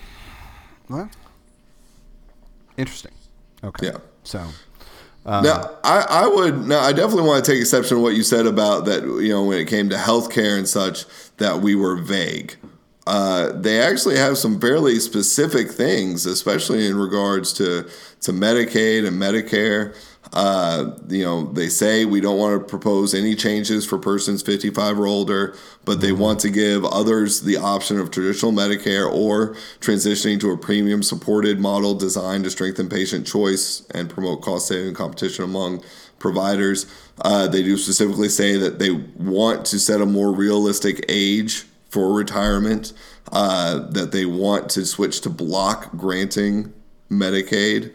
Well, Interesting. Okay. Yeah. So now, I, I would now I definitely want to take exception to what you said about that. You know, when it came to healthcare and such, that we were vague. Uh, they actually have some fairly specific things, especially in regards to to Medicaid and Medicare. Uh, you know, they say we don't want to propose any changes for persons 55 or older, but they want to give others the option of traditional Medicare or transitioning to a premium supported model designed to strengthen patient choice and promote cost saving competition among providers. Uh, they do specifically say that they want to set a more realistic age for retirement, uh, that they want to switch to block granting Medicaid.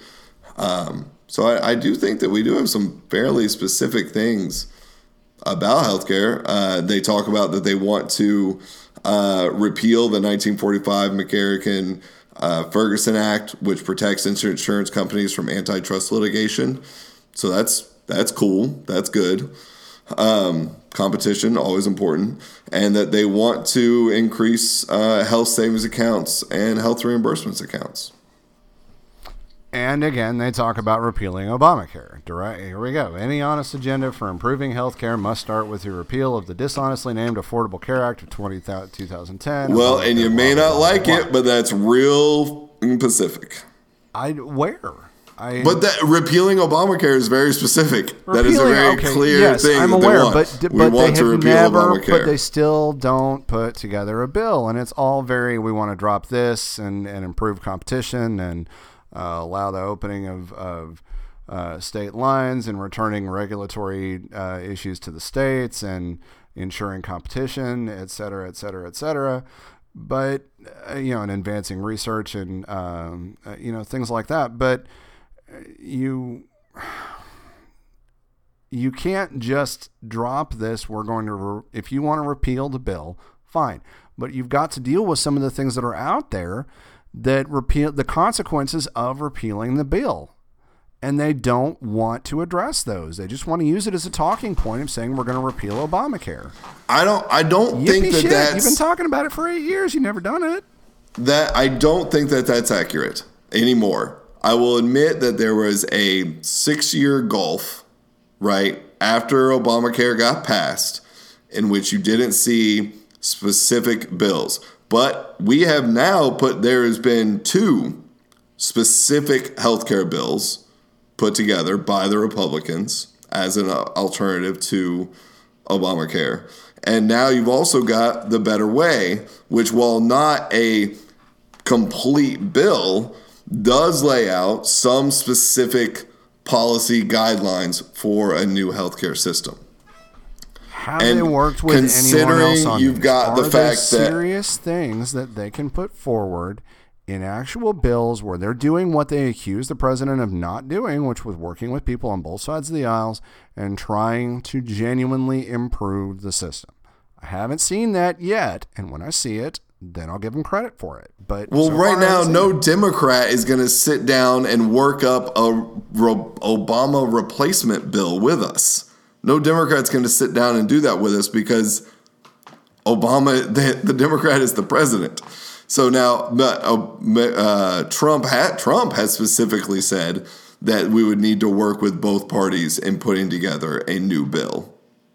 Um, so I, I, do think that we do have some fairly specific things about healthcare. Uh, they talk about that they want to uh, repeal the 1945 McCarran uh, Ferguson Act, which protects insurance companies from antitrust litigation. So that's that's cool. That's good. Um, competition always important, and that they want to increase uh, health savings accounts and health reimbursements accounts. And again, they talk about repealing Obamacare. Direct, here we go. Any honest agenda for improving health care must start with the repeal of the dishonestly named Affordable Care Act of 20, 2010. Well, and you may not like it, but that's real Pacific. I where? I, but that repealing Obamacare is very specific. That is a very okay, clear yes, thing. I'm that aware, they want. but we but want they to have repeal never, Obamacare. but they still don't put together a bill, and it's all very. We want to drop this and and improve competition and uh, allow the opening of of uh, state lines and returning regulatory uh, issues to the states and ensuring competition, et cetera, et cetera, et cetera. But uh, you know, and advancing research and um, uh, you know things like that. But you you can't just drop this. We're going to, re- if you want to repeal the bill, fine. But you've got to deal with some of the things that are out there that repeal the consequences of repealing the bill. And they don't want to address those. They just want to use it as a talking point of saying we're going to repeal Obamacare. I don't. I don't think Yippee that shit. that's You've been talking about it for eight years. You've never done it. that. I don't think that that's accurate anymore. I will admit that there was a six-year gulf, right after Obamacare got passed, in which you didn't see specific bills. But we have now put. There has been two specific healthcare bills put together by the Republicans as an alternative to Obamacare. And now you've also got the Better Way, which, while not a complete bill, does lay out some specific policy guidelines for a new healthcare system. Have And they worked with anyone else on you've these? got Are the fact that- serious things that they can put forward in actual bills where they're doing what they accuse the president of not doing, which was working with people on both sides of the aisles and trying to genuinely improve the system. I haven't seen that yet, and when I see it, then I'll give them credit for it. But Well, so right now, no it. Democrat is going to sit down and work up a Obama replacement bill with us. No Democrat's going to sit down and do that with us because Obama, the, the Democrat, is the president. So now, but, uh, uh, Trump had Trump has specifically said that we would need to work with both parties in putting together a new bill.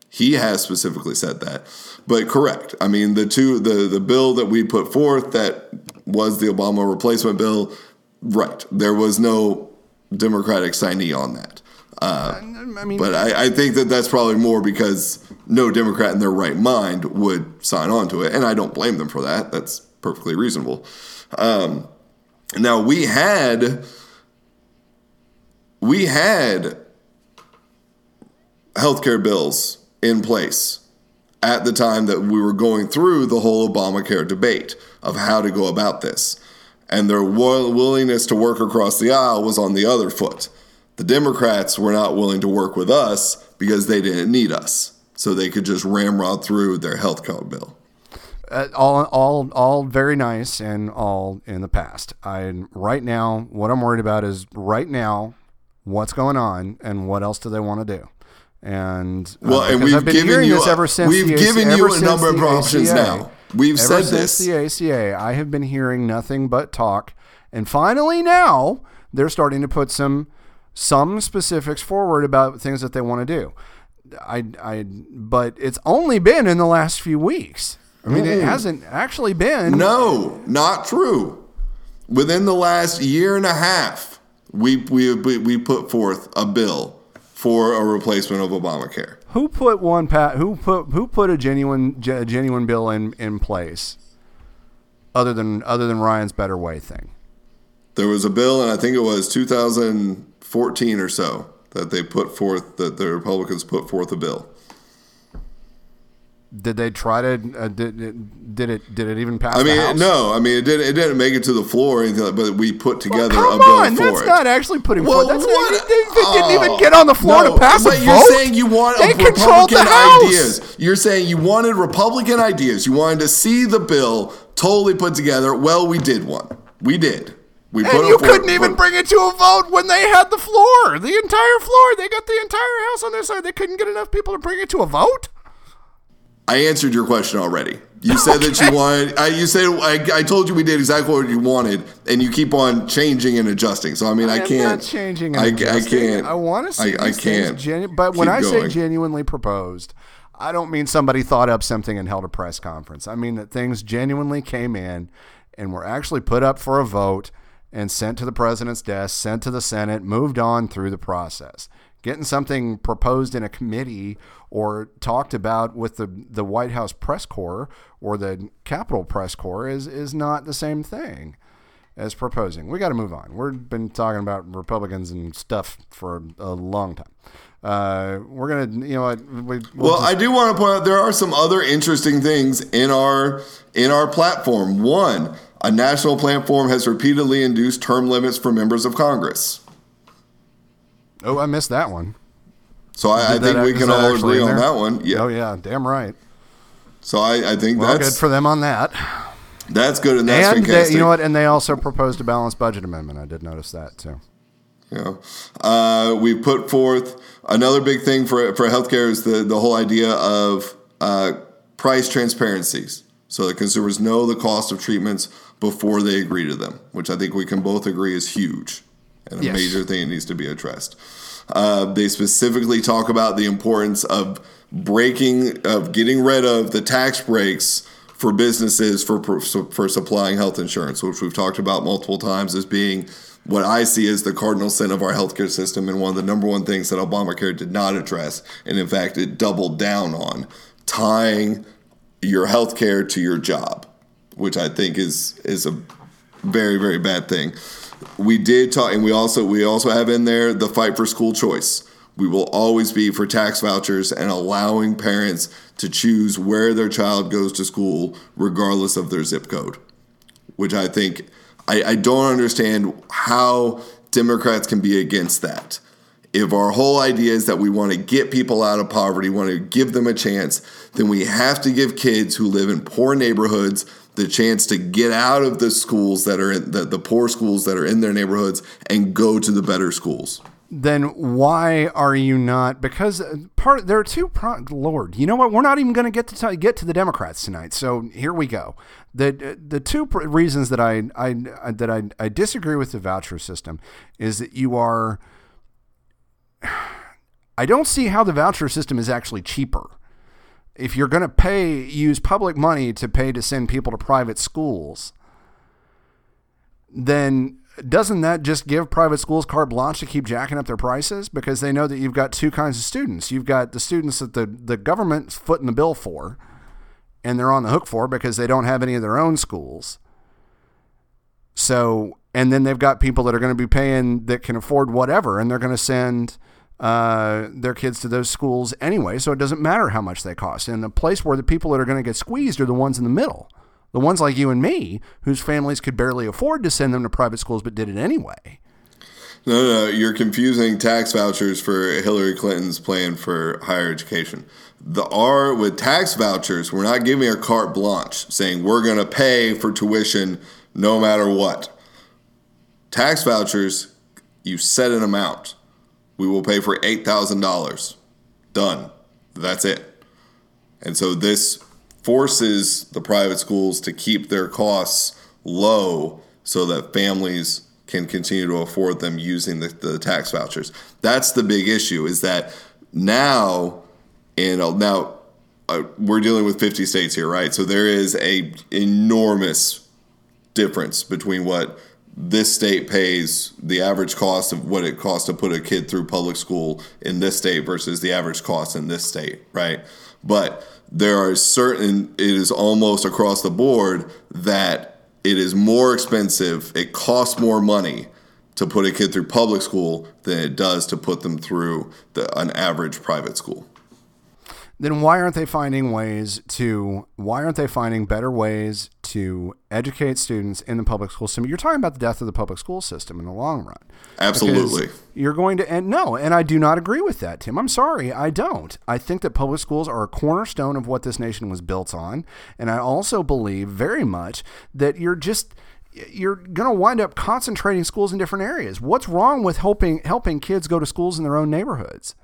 He has specifically said that. But correct. I mean, the two the the bill that we put forth that was the Obama replacement bill, right. There was no Democratic signee on that. Uh, I mean, but I, I think that that's probably more because no Democrat in their right mind would sign on to it. And I don't blame them for that. That's perfectly reasonable. Um, now we had we had healthcare bills in place at the time that we were going through the whole Obamacare debate of how to go about this. And their willingness to work across the aisle was on the other foot. The Democrats were not willing to work with us because they didn't need us. So they could just ramrod through their health code bill. uh, all all all very nice and all in the past. I right now what I'm worried about is right now what's going on and what else do they want to do. And uh, Well, and we've I've been given hearing you this ever since we've the given you a number of options ACA. now. We've ever said since this. the ACA. I have been hearing nothing but talk, and finally now they're starting to put some some specifics forward about things that they want to do. I, I, but it's only been in the last few weeks. I mean, it hasn't actually been. No, not true. Within the last year and a half, we we we, put forth a bill for a replacement of Obamacare. Who put one pat? Who put who put a genuine ge- genuine bill in in place? Other than other than Ryan's Better Way thing. There was a bill, and I think it was 2014 or so that they put forth that the Republicans put forth a bill. Did they try to? Uh, did, it- did it? Did it even pass? I the mean, no, I mean it didn't. It didn't make it to the floor or anything, like, but we put together come a bill on, for that's it. not actually putting Well, forward. That's what? Not, it, didn't- it didn't even Oh, get on the floor no, to pass a but vote. you're saying you want they a controlled the Republican ideas. You're saying you wanted Republican ideas. You wanted to see the bill totally put together. Well, we did one. We did. We And you couldn't even bring it to a vote when they had the floor, the entire floor. They got the entire House on their side. They couldn't get enough people to bring it to a vote. I answered your question already. You said that you wanted. I, you said I, I told you we did exactly what you wanted, and you keep on changing and adjusting. So I mean, I, am can't. not changing. I, And I can't. I want to see. I, I can't. Genu- but when I say genuinely proposed, I don't mean somebody thought up something and held a press conference. I mean that things genuinely came in and were actually put up for a vote and sent to the president's desk, sent to the Senate, moved on through the process. Getting something proposed in a committee or talked about with the, the White House press corps or the Capitol press corps is, is not the same thing as proposing. We got to move on. We've been talking about Republicans and stuff for a long time. Uh, we're gonna, you know, what, we, we'll Well, just- I do want to point out there are some other interesting things in our in our platform. One, a national platform has repeatedly induced term limits for members of Congress. oh, I missed that one. So I, I think that- we can all agree on that one. Yeah. Oh yeah, damn right. So I, I think Well, that's good for them on that. that's good and that's and they, fantastic. you know what? And they also proposed a balanced budget amendment. I did notice that too. Yeah, uh, we put forth another big thing for for healthcare is the the whole idea of uh, price transparencies, so that consumers know the cost of treatments before they agree to them, which I think we can both agree is huge and a Yes. major thing that needs to be addressed. Uh, they specifically talk about the importance of breaking of getting rid of the tax breaks for businesses for for supplying health insurance, which we've talked about multiple times as being what I see as the cardinal sin of our healthcare system and one of the number one things that Obamacare did not address, and in fact it doubled down on tying your healthcare to your job, which I think is is a very very bad thing. We did talk, and we also we also have in there the fight for school choice. We will always be for tax vouchers and allowing parents to choose where their child goes to school, regardless of their zip code. Which I think I, I don't understand how Democrats can be against that. If our whole idea is that we want to get people out of poverty, want to give them a chance, then we have to give kids who live in poor neighborhoods the chance to get out of the schools that are in the, the poor schools that are in their neighborhoods and go to the better schools. Then why are you not? Because part there are two. Pro- Lord, you know what? We're not even going to get to t- get to the Democrats tonight. So here we go. the The two pr- reasons that I, I that I, I disagree with the voucher system is that you are. I don't see how the voucher system is actually cheaper. If you're going to pay, use public money to pay to send people to private schools, then doesn't that just give private schools carte blanche to keep jacking up their prices? Because they know that you've got two kinds of students. You've got the students that the, the government's footing the bill for and they're on the hook for because they don't have any of their own schools. So and then they've got people that are going to be paying that can afford whatever and they're going to send uh, their kids to those schools anyway so it doesn't matter how much they cost and the place where the people that are going to get squeezed are the ones in the middle the ones like you and me, whose families could barely afford to send them to private schools but did it anyway. No, no, no, you're confusing tax vouchers for Hillary Clinton's plan for higher education. The R with tax vouchers, we're not giving a carte blanche saying we're going to pay for tuition no matter what. Tax vouchers, you set an amount. We will pay for $8,000. Done. That's it. And so this forces the private schools to keep their costs low so that families can continue to afford them using the, the tax vouchers. That's the big issue. Is that now, and now uh, we're dealing with 50 states here, right? So there is a enormous difference between what this state pays the average cost of what it costs to put a kid through public school in this state versus the average cost in this state, right? But there are certain, it is almost across the board that it is more expensive, it costs more money to put a kid through public school than it does to put them through the, an average private school then why aren't they finding ways to why aren't they finding better ways to educate students in the public school system. You're talking about the death of the public school system in the long run. Absolutely. Because you're going to and no and i do not agree with that tim. I'm sorry i don't. I think that public schools are a cornerstone of what this nation was built on. And i also believe very much that you're just you're going to wind up concentrating schools in different areas. What's wrong with helping helping kids go to schools in their own neighborhoods?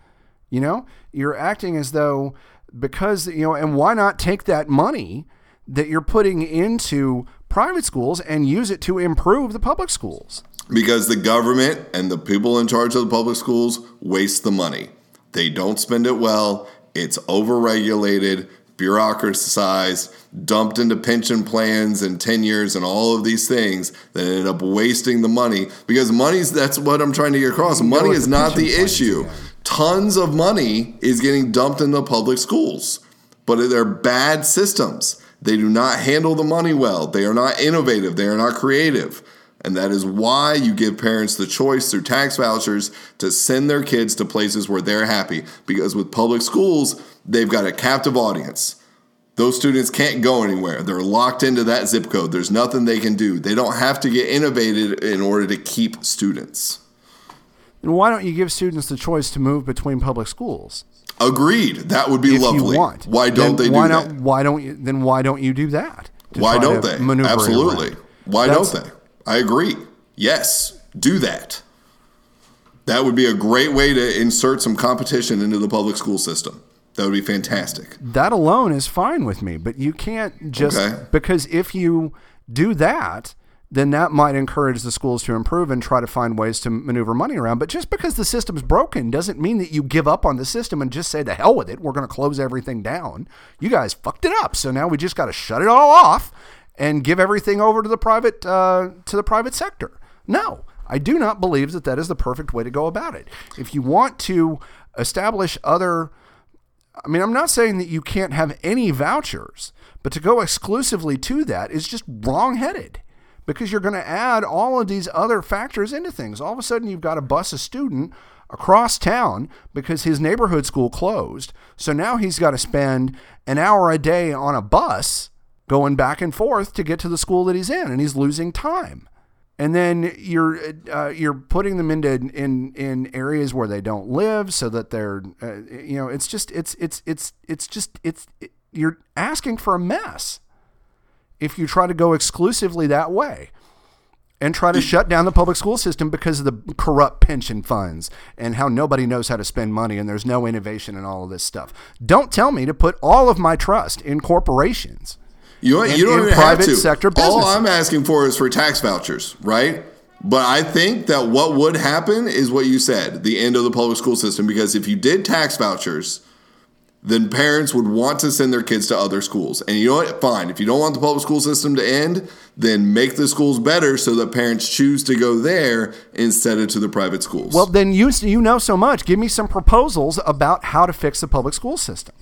You know, you're acting as though because, you know, and why not take that money that you're putting into private schools and use it to improve the public schools? Because the government and the people in charge of the public schools waste the money. They don't spend it well. It's overregulated, bureaucratized, dumped into pension plans and tenures and all of these things that end up wasting the money because money's that's what I'm trying to get across. Money is not the issue tons of money is getting dumped into public schools, but they're bad systems. They do not handle the money well. They are not innovative. They are not creative. And that is why you give parents the choice through tax vouchers to send their kids to places where they're happy. Because with public schools, they've got a captive audience. Those students can't go anywhere. They're locked into that zip code. There's nothing they can do. They don't have to get innovated in order to keep students. And why don't you give students the choice to move between public schools? Agreed. That would be lovely. Why don't then they why do not, that? Why don't you? Then why don't you do that? Why don't they? Absolutely. Around? Why That's, don't they? I agree. Yes, do that. That would be a great way to insert some competition into the public school system. That would be fantastic. That alone is fine with me, but you can't just Okay. because if you do that, then that might encourage the schools to improve and try to find ways to maneuver money around. But just because the system's broken doesn't mean that you give up on the system and just say the hell with it. We're going to close everything down. You guys fucked it up, so now we just got to shut it all off and give everything over to the private uh, to the private sector. No, I do not believe that that is the perfect way to go about it. If you want to establish other I mean, I'm not saying that you can't have any vouchers, but to go exclusively to that is just wrong-headed because you're going to add all of these other factors into things. All of a sudden, you've got to bus a student across town because his neighborhood school closed. So now he's got to spend an hour a day on a bus going back and forth to get to the school that he's in, and he's losing time. And then you're uh, you're putting them into in in areas where they don't live, so that they're uh, you know it's just it's it's it's it's just it's it, you're asking for a mess if you try to go exclusively that way and try to shut down the public school system because of the corrupt pension funds and how nobody knows how to spend money and there's no innovation and all of this stuff. Don't tell me to put all of my trust in corporations. You, in- you don't even private have to. sector All. I'm asking for is for tax vouchers, right? But I think that what would happen is what you said, the end of the public school system. Because if you did tax vouchers, then parents would want to send their kids to other schools. And you know what? Fine. If you don't want the public school system to end, then make the schools better so that parents choose to go there instead of to the private schools. Well, then you you know so much. Give me some proposals about how to fix the public school system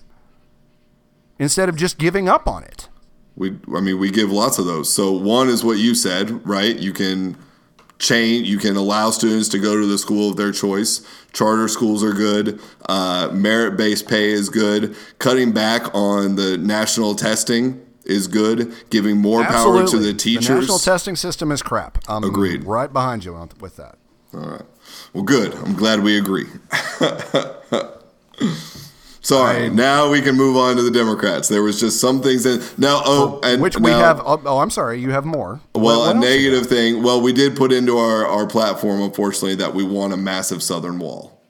instead of just giving up on it. We, I mean, we give lots of those. So one is what you said, right? You can change. You can allow students to go to the school of their choice. Charter schools are good. Uh, merit-based pay is good. Cutting back on the national testing is good. Giving more power to the teachers. The national testing system is crap. I'm Agreed. Right behind you on- with that. All right. Well, good. I'm glad we agree. Sorry. now we can move on to the Democrats. There was just some things that now. Oh, and Which we now- have. Oh, oh, I'm sorry. You have more. Well, What- what a negative thing. Well, we did put into our, our platform, unfortunately, that we want a massive southern wall.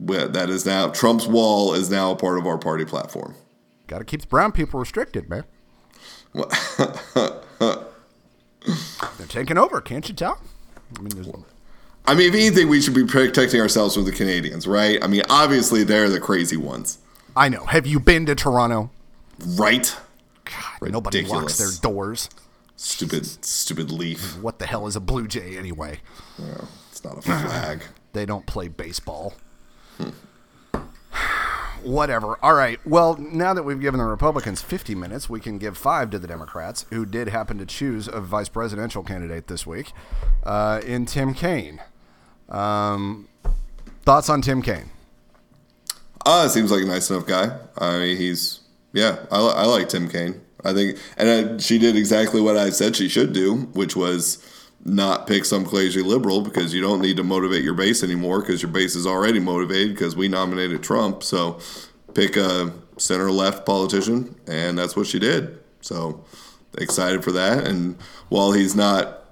That is now Trump's wall is now a part of our party platform. Got to keep the brown people restricted, man. They're taking over. Can't you tell? I mean, there's, I mean, if anything, we should be protecting ourselves from the Canadians, right? I mean, obviously they're the crazy ones, I know. Have you been to Toronto? right? God, nobody locks their doors. Stupid, stupid leaf. What the hell is a Blue Jay anyway? It's not a flag. They don't play baseball. Whatever. All right. Well, now that we've given the Republicans 50 minutes, we can give five to the Democrats, who did happen to choose a vice presidential candidate this week uh, in Tim Kaine. Um, thoughts on Tim Kaine? Uh, seems like a nice enough guy. I mean, he's yeah. I, I like Tim Kaine. I think, and I, she did exactly what I said she should do, which was not pick some crazy liberal because you don't need to motivate your base anymore because your base is already motivated because we nominated Trump. So pick a center left politician, and that's what she did. So excited for that. And while he's not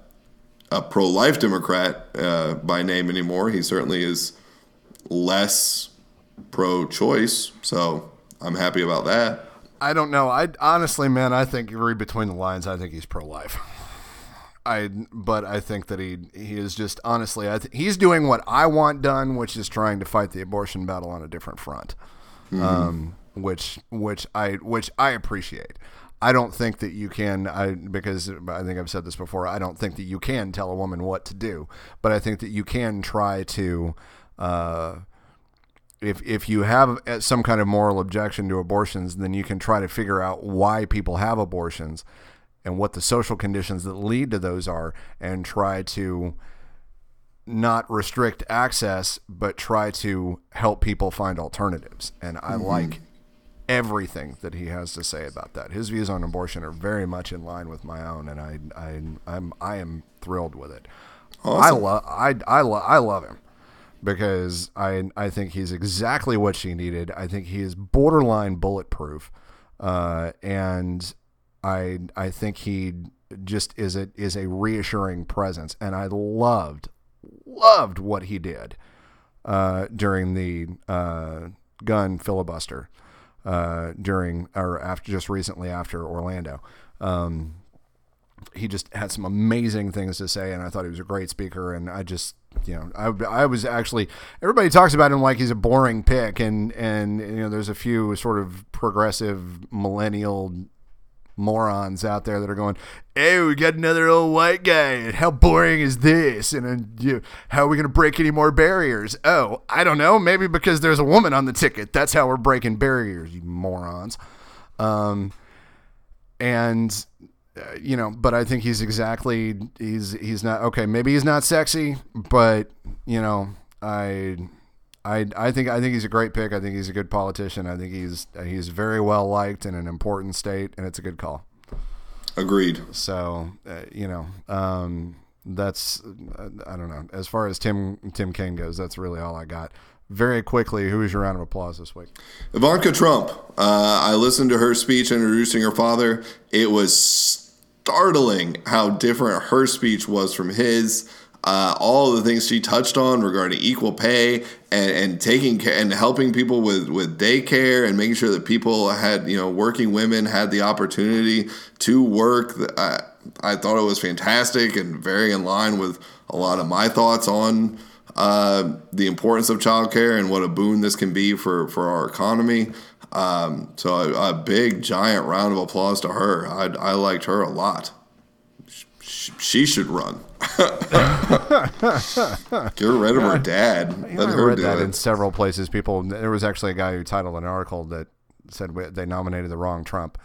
a pro life Democrat uh, by name anymore, he certainly is less pro choice. So I'm happy about that. I don't know. I honestly, man, I think you read between the lines. I think he's pro-life. I, but I think that he he is just honestly, I th- he's doing what I want done, which is trying to fight the abortion battle on a different front, um, which which I which I appreciate. I don't think that you can, I because I think I've said this before. I don't think that you can tell a woman what to do, but I think that you can try to. Uh, if if you have uh, some kind of moral objection to abortions, then you can try to figure out why people have abortions and what the social conditions that lead to those are, and try to not restrict access, but try to help people find alternatives. And I like everything that he has to say about that. His views on abortion are very much in line with my own, and I I I'm I am thrilled with it. I love I I, lo- I love him because I I think he's exactly what she needed. I think he is borderline bulletproof, uh, and I I think he just is a is a reassuring presence, and I loved loved what he did uh, during the uh, gun filibuster uh, during or after just recently after Orlando. Um, he just had some amazing things to say, and I thought he was a great speaker. And I just, you know, I, I was actually everybody talks about him like he's a boring pick, and and you know, there's a few sort of progressive millennial morons out there that are going, "Hey, we got another old white guy, and how boring is this? And uh, you, how are we going to break any more barriers? Oh, I don't know, maybe because there's a woman on the ticket. That's how we're breaking barriers, you morons." Um, and you know, but I think he's exactly he's he's not okay. Maybe he's not sexy, but you know, I. I, I think I think he's a great pick. I think he's a good politician. I think he's he's very well liked in an important state, and it's a good call. Agreed. So uh, you know, um, that's I don't know. As far as Tim Tim Kaine goes, that's really all I got. Very quickly, who is your round of applause this week? Ivanka Trump. Uh, I listened to her speech introducing her father. It was startling how different her speech was from his. Uh, all the things she touched on regarding equal pay and, and taking care and helping people with, with daycare and making sure that people had, you know, working women had the opportunity to work. I, I thought it was fantastic and very in line with a lot of my thoughts on uh, the importance of childcare and what a boon this can be for, for our economy. Um, so a, a big, giant round of applause to her. I, I liked her a lot. She, she should run. Get rid of her dad. Let I her read do that it. in several places. People, there was actually a guy who titled an article that said they nominated the wrong Trump.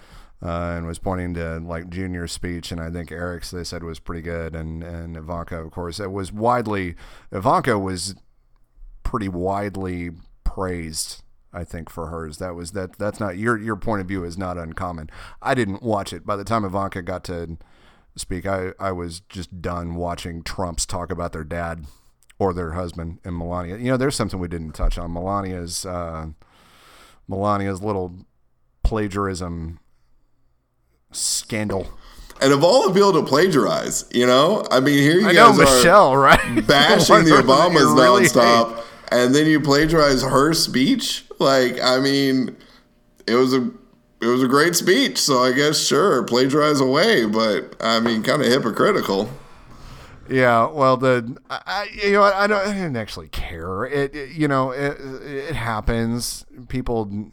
Uh, and was pointing to like Junior's speech, and I think Eric's they said was pretty good, and and Ivanka, of course, it was widely Ivanka was pretty widely praised. I think for hers, that was that. That's not your your point of view is not uncommon. I didn't watch it. By the time Ivanka got to speak, I I was just done watching Trumps talk about their dad or their husband and Melania. You know, there's something we didn't touch on. Melania's uh, Melania's little plagiarism scandal. And of all the people to plagiarize, you know, I mean, here you I know guys are Michelle, right? bashing the One that you Obamas really nonstop, hate. and then you plagiarize her speech. Like, I mean, it was a it was a great speech, so I guess sure plagiarize away, but I mean, kind of hypocritical. Yeah, well, the I, I- you know I don't I didn't actually care. It, it- you know it it happens. People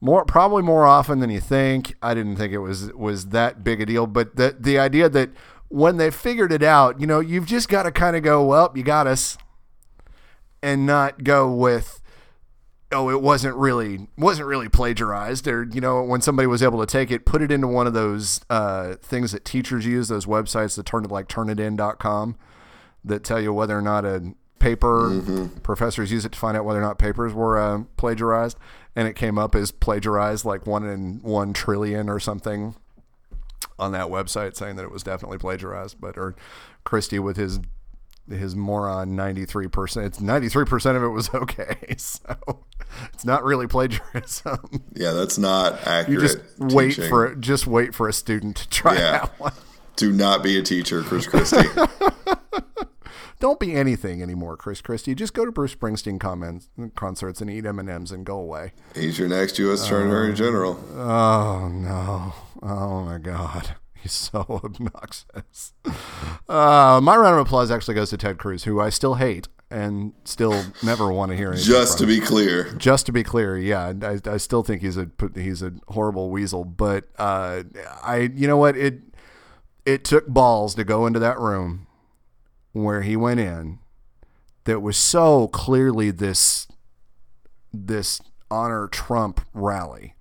more probably more often than you think. I didn't think it was was that big a deal, but the the idea that when they figured it out, you know, you've just got to kind of go, well, you got us, and not go with oh it wasn't really wasn't really plagiarized or you know when somebody was able to take it put it into one of those uh, things that teachers use those websites that turn it like turnitin.com that tell you whether or not a paper professors use it to find out whether or not papers were uh, plagiarized and it came up as plagiarized like one in one trillion or something on that website saying that it was definitely plagiarized but or christie with his his moron 93% it's 93% of it was okay so it's not really plagiarism Yeah, that's not accurate. you just wait teaching. for just wait for a student to try Yeah. that one Do not be a teacher, Chris Christie. don't be anything anymore chris christie. Just go to bruce springsteen comments, concerts and eat m&ms and go away. He's your next U.S. Attorney General. oh no. Oh my god. He's so obnoxious. Uh, my round of applause actually goes to ted cruz who i still hate and still never want to hear anything Just to be clear, just to be clear, yeah, I, I still think he's a he's a horrible weasel. But uh, I, you know what, it it took balls to go into that room where he went in. That was so clearly this this honor Trump rally,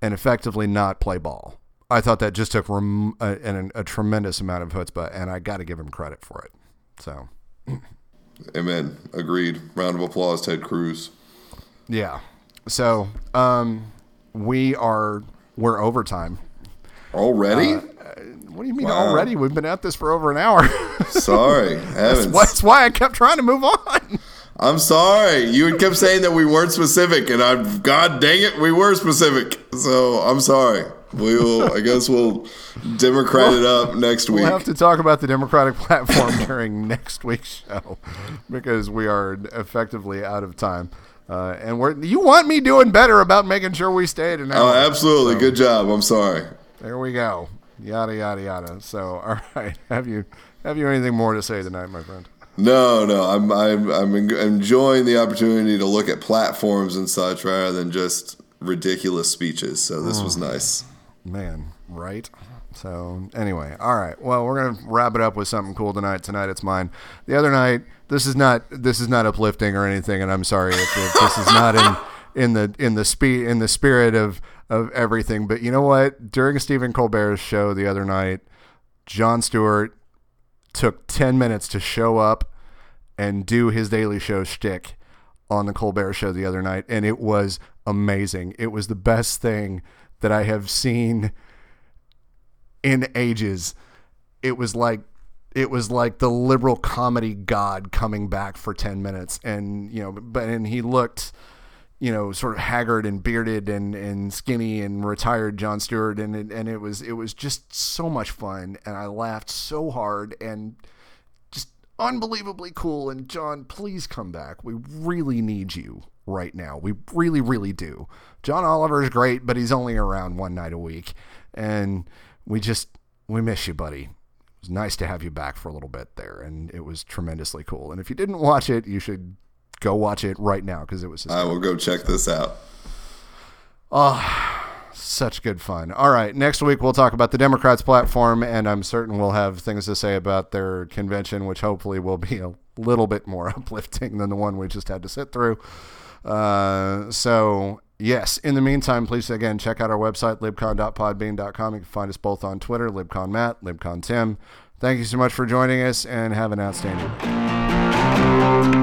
and effectively not play ball. I thought that just took rem- a, a, a tremendous amount of chutzpah, and I got to give him credit for it. So amen. Agreed. Round of applause, Ted Cruz. yeah, so um, we are we're overtime. Already? What do you mean Wow. already? We've been at this for over an hour. sorry, heavens. That's why I kept trying to move on. I'm sorry. You kept saying that we weren't specific, and I'm God dang it, we were specific. So I'm sorry. We will. I guess we'll Democrat it up next week. We'll have to talk about the Democratic platform during next week's show because we are effectively out of time. Uh, and we're you want me doing better about making sure we stay at an hour. Oh, hour. absolutely. Good job. I'm sorry. There we go. Yada yada yada. So, all right. Have you have you anything more to say tonight, my friend? No, no. I'm I'm I'm enjoying the opportunity to look at platforms and such rather than just ridiculous speeches. So this was oh, nice. Man, right? So anyway, all right. Well, we're gonna wrap it up with something cool tonight. Tonight it's mine. The other night, this is not this is not uplifting or anything, and I'm sorry if, if this is not in in the in the spe- in the spirit of of everything. But you know what? During Stephen Colbert's show the other night, Jon Stewart took ten minutes to show up and do his Daily Show shtick on the Colbert Show the other night, and it was amazing. It was the best thing that I have seen in ages. It was like it was like the liberal comedy god coming back for 10 minutes and you know but and he looked you know sort of haggard and bearded and and skinny and retired Jon Stewart and it, and it was it was just so much fun and I laughed so hard and just unbelievably cool and Jon please come back. We really need you right now. We really really do. John Oliver is great but he's only around one night a week and we just we miss you buddy. It was nice to have you back for a little bit there and it was tremendously cool. And if you didn't watch it you should go watch it right now because it was I will go check this out. Oh, such good fun. All right, next week we'll talk about the Democrats' platform, and I'm certain we'll have things to say about their convention, which hopefully will be a little bit more uplifting than the one we just had to sit through. Uh, so, yes, in the meantime, please again check out our website, libcon.podbean.com. You can find us both on Twitter, libconmatt, libcontim. Thank you so much for joining us, and have an outstanding week.